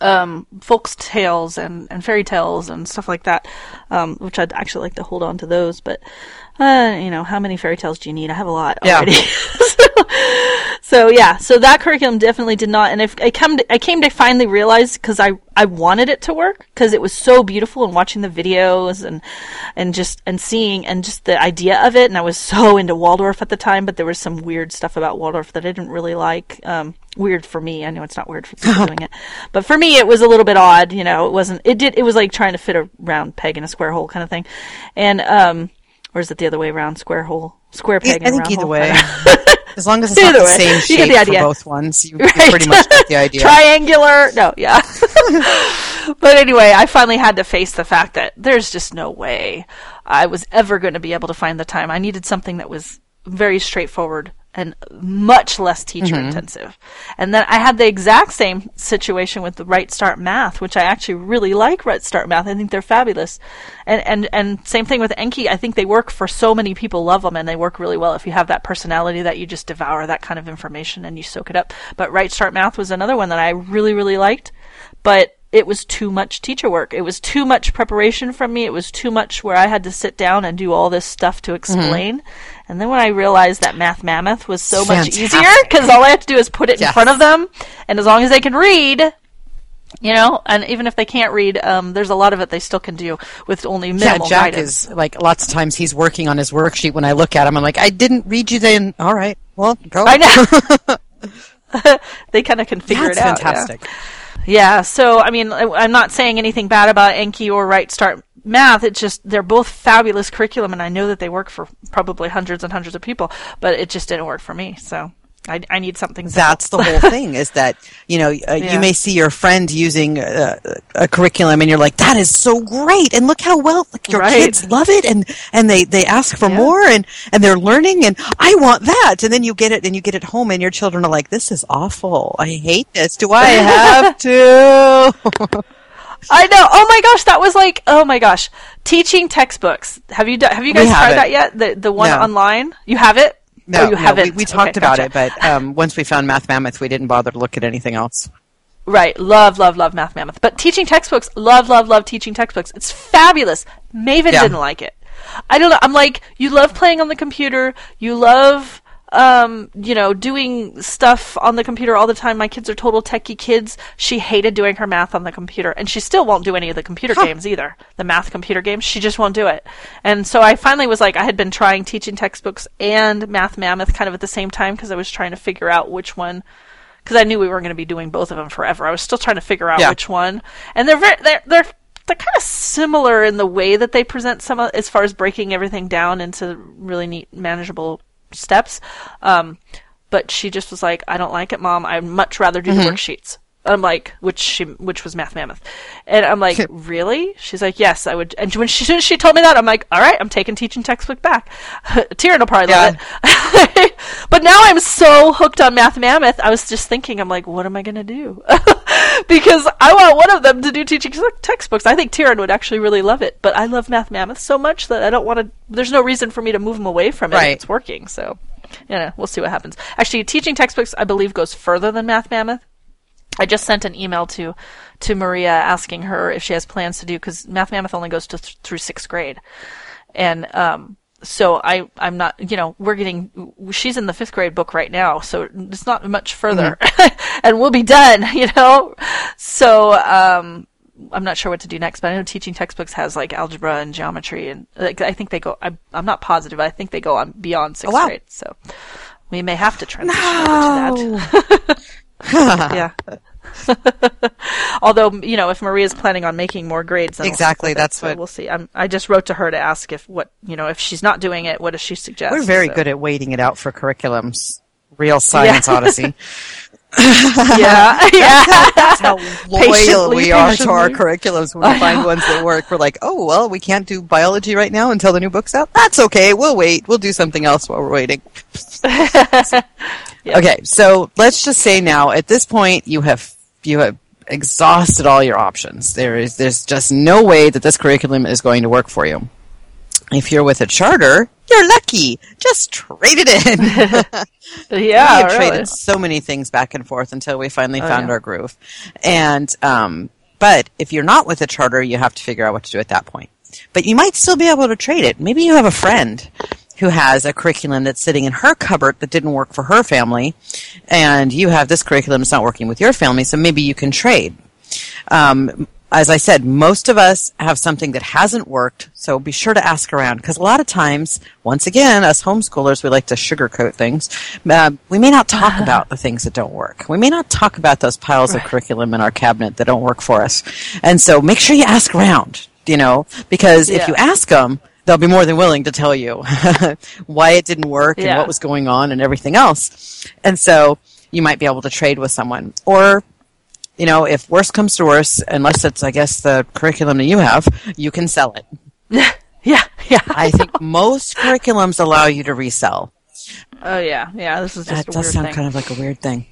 S6: um, folks tales and, and fairy tales and stuff like that, um, which I'd actually like to hold on to those. But uh, you know, how many fairy tales do you need? I have a lot
S1: Yeah.
S6: already. so, so yeah, so that curriculum definitely did not. And if I come, to, I came to finally realize because I I wanted it to work because it was so beautiful and watching the videos and and just and seeing and just the idea of it. And I was so into Waldorf at the time, but there was some weird stuff about Waldorf that I didn't really like. Um, weird for me. I know it's not weird for people doing it, but for me it was a little bit odd. You know, it wasn't. It did. It was like trying to fit a round peg in a square hole kind of thing, and um. Or is it the other way around? Square hole, square peg.
S1: I
S6: in a
S1: think
S6: round
S1: either
S6: hole?
S1: way. As long as it's
S6: Either
S1: not the
S6: way,
S1: same
S6: you
S1: shape
S6: get the idea.
S1: for both ones, you, you
S6: Right.
S1: pretty much get the idea.
S6: Triangular. No, yeah. but anyway, I finally had to face the fact that there's just no way I was ever going to be able to find the time. I needed something that was very straightforward and much less teacher mm-hmm. intensive. And then I had the exact same situation with the Right Start Math, which I actually really like Right Start Math. I think they're fabulous. And and and same thing with Enki. I think they work for so many people love them and they work really well if you have that personality that you just devour that kind of information and you soak it up. But Right Start Math was another one that I really really liked, but it was too much teacher work. It was too much preparation from me. It was too much where I had to sit down and do all this stuff to explain. And then when I realized that Math Mammoth was so much easier because all I have to do is put it in front of them, and as long as they can read, you know, and even if they can't read, um, there's a lot of it they still can do with only minimal Yeah,
S1: Jack
S6: guidance.
S1: is like lots of times he's working on his worksheet. When I look at him, I'm like, I didn't read you then. All right, well, go.
S6: I know. they kind of can figure
S1: That's
S6: it out.
S1: fantastic.
S6: Yeah, so I mean, I'm not saying anything bad about Enki or Right Start Math. It's just they're both fabulous curriculum, and I know that they work for probably hundreds and hundreds of people, but it just didn't work for me. So I, I need something. simple.
S1: That's the whole thing is that, you know, uh,
S6: Yeah.
S1: you may see your friend using uh, a curriculum and you're like, that is so great. And look how well like, your
S6: Right.
S1: kids love it and, and they, they ask for
S6: Yeah.
S1: more and, and they're learning and I want that. And then you get it and you get it home and your children are like, this is awful. I hate this. Do I have to?
S6: I know. Oh my gosh, that was like, oh my gosh, teaching textbooks. Have you done, have you guys tried that yet? The the one
S1: No.
S6: online. You have it?
S1: No,
S6: oh, you
S1: no,
S6: haven't.
S1: we, we
S6: Okay,
S1: talked about
S6: gotcha.
S1: it, but um, once we found Math Mammoth, we didn't bother to look at anything else.
S6: Right. Love, love, love Math Mammoth. But teaching textbooks, love, love, love teaching textbooks. It's fabulous. Maven
S1: Yeah.
S6: didn't like it. I don't know. I'm like, you love playing on the computer. You love, um, you know, doing stuff on the computer all the time. My kids are total techie kids. She hated doing her math on the computer, and she still won't do any of the computer games either. The math computer games, she just won't do it. And so I finally was like, I had been trying teaching textbooks and Math Mammoth kind of at the same time because I was trying to figure out which one because I knew we weren't going to be doing both of them forever. I was still trying to figure out
S1: Yeah.
S6: which one, and they're very they're they're they're kind of similar in the way that they present some of, as far as breaking everything down into really neat, manageable steps. Um, but she just was like, "I don't like it, mom. I'd much rather do the worksheets." I'm like, which she, which was Math Mammoth, and I'm like, really? She's like, yes, I would. And when she, as she told me that, I'm like, all right, I'm taking teaching textbook back. Tyrion will probably love it. but now I'm so hooked on Math Mammoth. I was just thinking, I'm like, what am I gonna do? because I want one of them to do teaching textbooks. I think Tyrion would actually really love it, but I love Math Mammoth so much that I don't want to. There's no reason for me to move him away from it.
S1: Right.
S6: It's working, so. You know, we'll see what happens. Actually, teaching textbooks, I believe, goes further than Math Mammoth. I just sent an email to to Maria asking her if she has plans to do because Math Mammoth only goes to th- through sixth grade, and um, so I I'm not you know we're getting she's in the fifth grade book right now, so it's not much further, and we'll be done, you know. So um, I'm not sure what to do next, but I know teaching textbooks has like algebra and geometry, and like, I think they go. I'm, I'm not positive. I think they go on beyond sixth
S1: Oh, wow.
S6: grade, so we may have to transition over to that. yeah. Although you know, if Maria's planning on making more grades, then we'll
S1: Exactly,
S6: it,
S1: that's
S6: so
S1: what-
S6: we'll see. I'm, I just wrote to her to ask if what you know if she's not doing it, what does she suggest?
S1: We're very
S6: So-
S1: good at waiting it out for curriculums. Real science odyssey.
S6: yeah, yeah.
S1: That's how loyal
S6: Patiently,
S1: we are to our curriculums. When we find ones that work, we're like, oh, well, we can't do biology right now until the new book's out. That's okay. We'll wait. We'll do something else while we're waiting. Okay, so let's just say now, at this point, you have you have exhausted all your options. There is there's just no way that this curriculum is going to work for you. If you're with a charter, you're lucky. Just trade it in.
S6: Yeah, we
S1: have
S6: really.
S1: traded so many things back and forth until we finally found
S6: yeah.
S1: our groove. And um, but if you're not with a charter, you have to figure out what to do at that point. But you might still be able to trade it. Maybe you have a friend who has a curriculum that's sitting in her cupboard that didn't work for her family, and you have this curriculum that's not working with your family, so maybe you can trade. Um, as I said, most of us have something that hasn't worked, so be sure to ask around. Because a lot of times, once again, us homeschoolers, we like to sugarcoat things. Uh, we may not talk about the things that don't work. We may not talk about those piles of curriculum in our cabinet that don't work for us. And so make sure you ask around, you know, because if you ask them, they'll be more than willing to tell you why it didn't work and what was going on and everything else. And so you might be able to trade with someone. Or you know, if worse comes to worse, unless it's, I guess, the curriculum that you have, you can sell it.
S6: Yeah, yeah.
S1: I think most curriculums allow you to resell.
S6: Oh yeah, yeah. This is just
S1: That
S6: a
S1: does sound
S6: thing.
S1: kind of like a weird thing.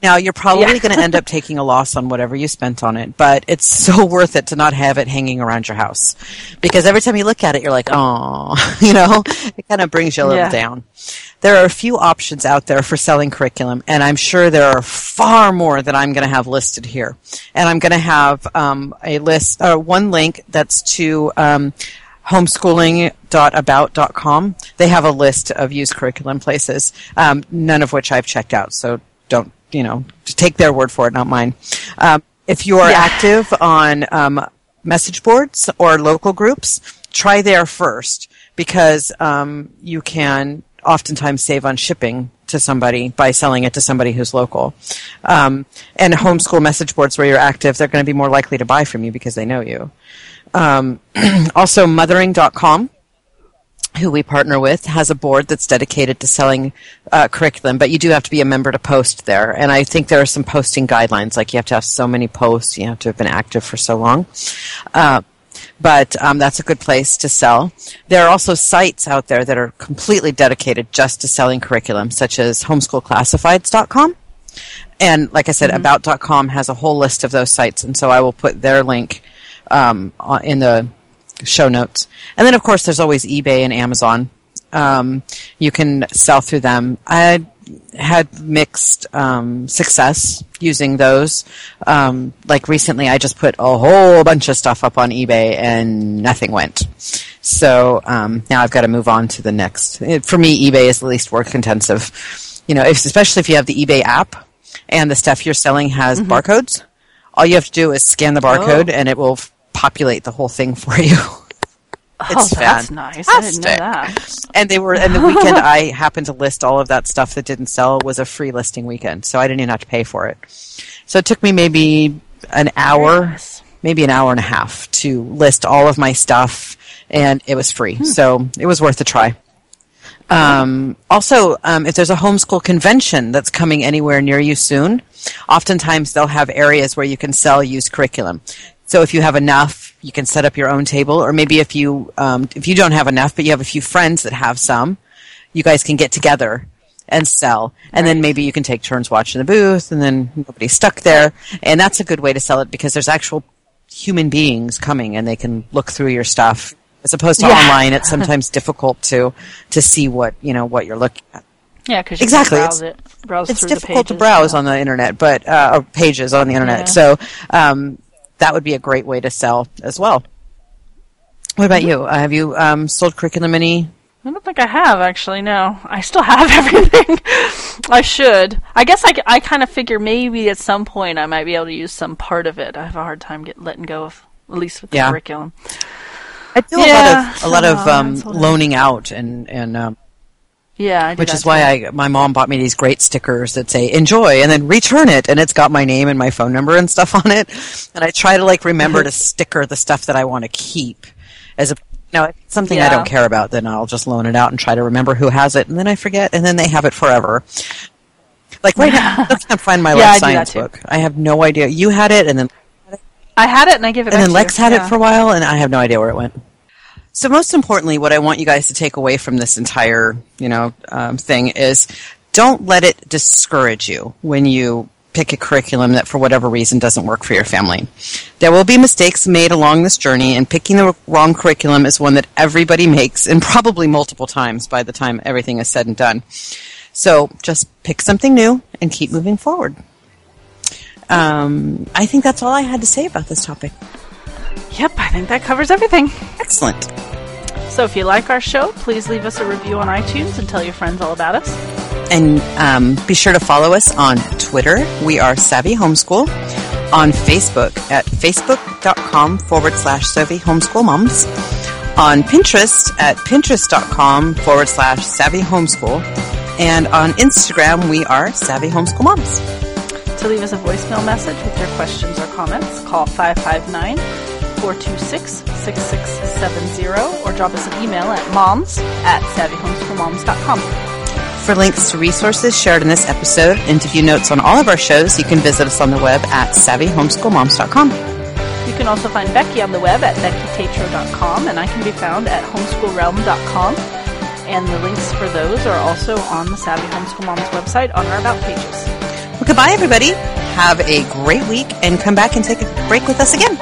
S1: Now, you're probably
S6: Yeah.
S1: going to end up taking a loss on whatever you spent on it, but it's so worth it to not have it hanging around your house. Because every time you look at it, you're like, oh, you know, it kind of brings you a little
S6: Yeah.
S1: down. There are a few options out there for selling curriculum, and I'm sure there are far more that I'm going to have listed here. And I'm going to have um, a list, uh, one link that's to um, homeschooling.about.com. They have a list of used curriculum places, um, none of which I've checked out, so don't, you know, take their word for it, not mine. Um, if you are
S6: Yeah.
S1: active on um, message boards or local groups, try there first because um, you can oftentimes save on shipping to somebody by selling it to somebody who's local. Um, and homeschool message boards where you're active, they're going to be more likely to buy from you because they know you. Um, also, mothering.com, who we partner with, has a board that's dedicated to selling uh, curriculum, but you do have to be a member to post there. And I think there are some posting guidelines, like you have to have so many posts, you have to have been active for so long. Uh, but um, that's a good place to sell. There are also sites out there that are completely dedicated just to selling curriculum, such as homeschoolclassifieds.com. And like I said, about.com has a whole list of those sites, and so I will put their link um, in the show notes. And then, of course, there's always eBay and Amazon. Um, you can sell through them. I had mixed um, success using those. Um, like recently, I just put a whole bunch of stuff up on eBay and nothing went. So um, now I've got to move on to the next. It- For me, eBay is the least work intensive. You know, if, especially if you have the eBay app and the stuff you're selling has barcodes. All you have to do is scan the barcode, and it will populate the whole thing for you.
S6: oh, that's nice. I didn't know that.
S1: And they were, and the weekend I happened to list all of that stuff that didn't sell was a free listing weekend, so I didn't even have to pay for it. So it took me maybe an hour,
S6: nice.
S1: maybe an hour and a half to list all of my stuff, and it was free, so it was worth a try. Um, also, um, if there's a homeschool convention that's coming anywhere near you soon, oftentimes they'll have areas where you can sell used curriculum. So if you have enough, you can set up your own table, or maybe if you um, if you don't have enough, but you have a few friends that have some, you guys can get together and sell, and then maybe you can take turns watching the booth, and then nobody's stuck there, and that's a good way to sell it because there's actual human beings coming and they can look through your stuff as opposed to
S6: Yeah.
S1: online. It's sometimes difficult to to see what you know what you're looking at.
S6: Yeah, because you
S1: Exactly,
S6: can browse it, browse
S1: it's difficult
S6: the
S1: to
S6: pages.
S1: browse on the internet but uh, or pages on the internet.
S6: Yeah.
S1: so um, that would be a great way to sell as well what about you uh, have you um, sold curriculum any
S6: I don't think I have actually. No, I still have everything. I should. I guess I, I kind of figure maybe at some point I might be able to use some part of it. I have a hard time get letting go of at least with the
S1: Yeah.
S6: curriculum.
S1: I do
S6: Yeah,
S1: a lot of a lot of um,
S6: that's what I-
S1: loaning out, and and um,
S6: Yeah, I do
S1: which is why
S6: too.
S1: I my mom bought me these great stickers that say "enjoy" and then return it, and it's got my name and my phone number and stuff on it. And I try to like remember to sticker the stuff that I want to keep, as a if it's something I don't care about, then I'll just loan it out and try to remember who has it, and then I forget, and then they have it forever. Like right now, I can't find my
S6: Yeah, I
S1: last
S6: do that
S1: science book. I have no idea. You had it, and then
S6: I had it and I gave it
S1: and then Lex
S6: you.
S1: had
S6: Yeah.
S1: it for a while, and I have no idea where it went. So, most importantly, what I want you guys to take away from this entire, you know, um, thing is don't let it discourage you when you pick a curriculum that, for whatever reason, doesn't work for your family. There will be mistakes made along this journey, and picking the wrong curriculum is one that everybody makes, and probably multiple times by the time everything is said and done. So, just pick something new and keep moving forward. Um, I think that's all I had to say about this topic.
S6: Yep, I think that covers everything.
S1: Excellent.
S6: So if you like our show, please leave us a review on iTunes and tell your friends all about us.
S1: And um, be sure to follow us on Twitter. We are Savvy Homeschool. On Facebook at facebook.com forward slash Savvy Homeschool Moms. On Pinterest at pinterest.com forward slash Savvy Homeschool. And on Instagram, we are Savvy Homeschool Moms.
S6: To leave us a voicemail message with your questions or comments, call 559 426 6670 or drop us an email at moms at savvyhomeschoolmoms.com.
S1: For links to resources shared in this episode and to view notes on all of our shows, you can visit us on the web at savvyhomeschoolmoms.com.
S6: You can also find Becky on the web at beckytatro.com and I can be found at homeschoolrealm.com. And the links for those are also on the Savvy Homeschool Moms website on our About pages.
S1: Well, goodbye, everybody. Have a great week and come back and take a break with us again.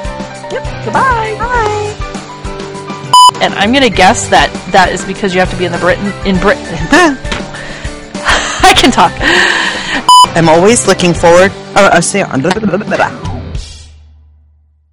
S6: Yep, goodbye. Bye. And I'm going to guess that that is because you have to be in the Britain in Britain. I can talk.
S1: I'm always looking forward. Oh, I say.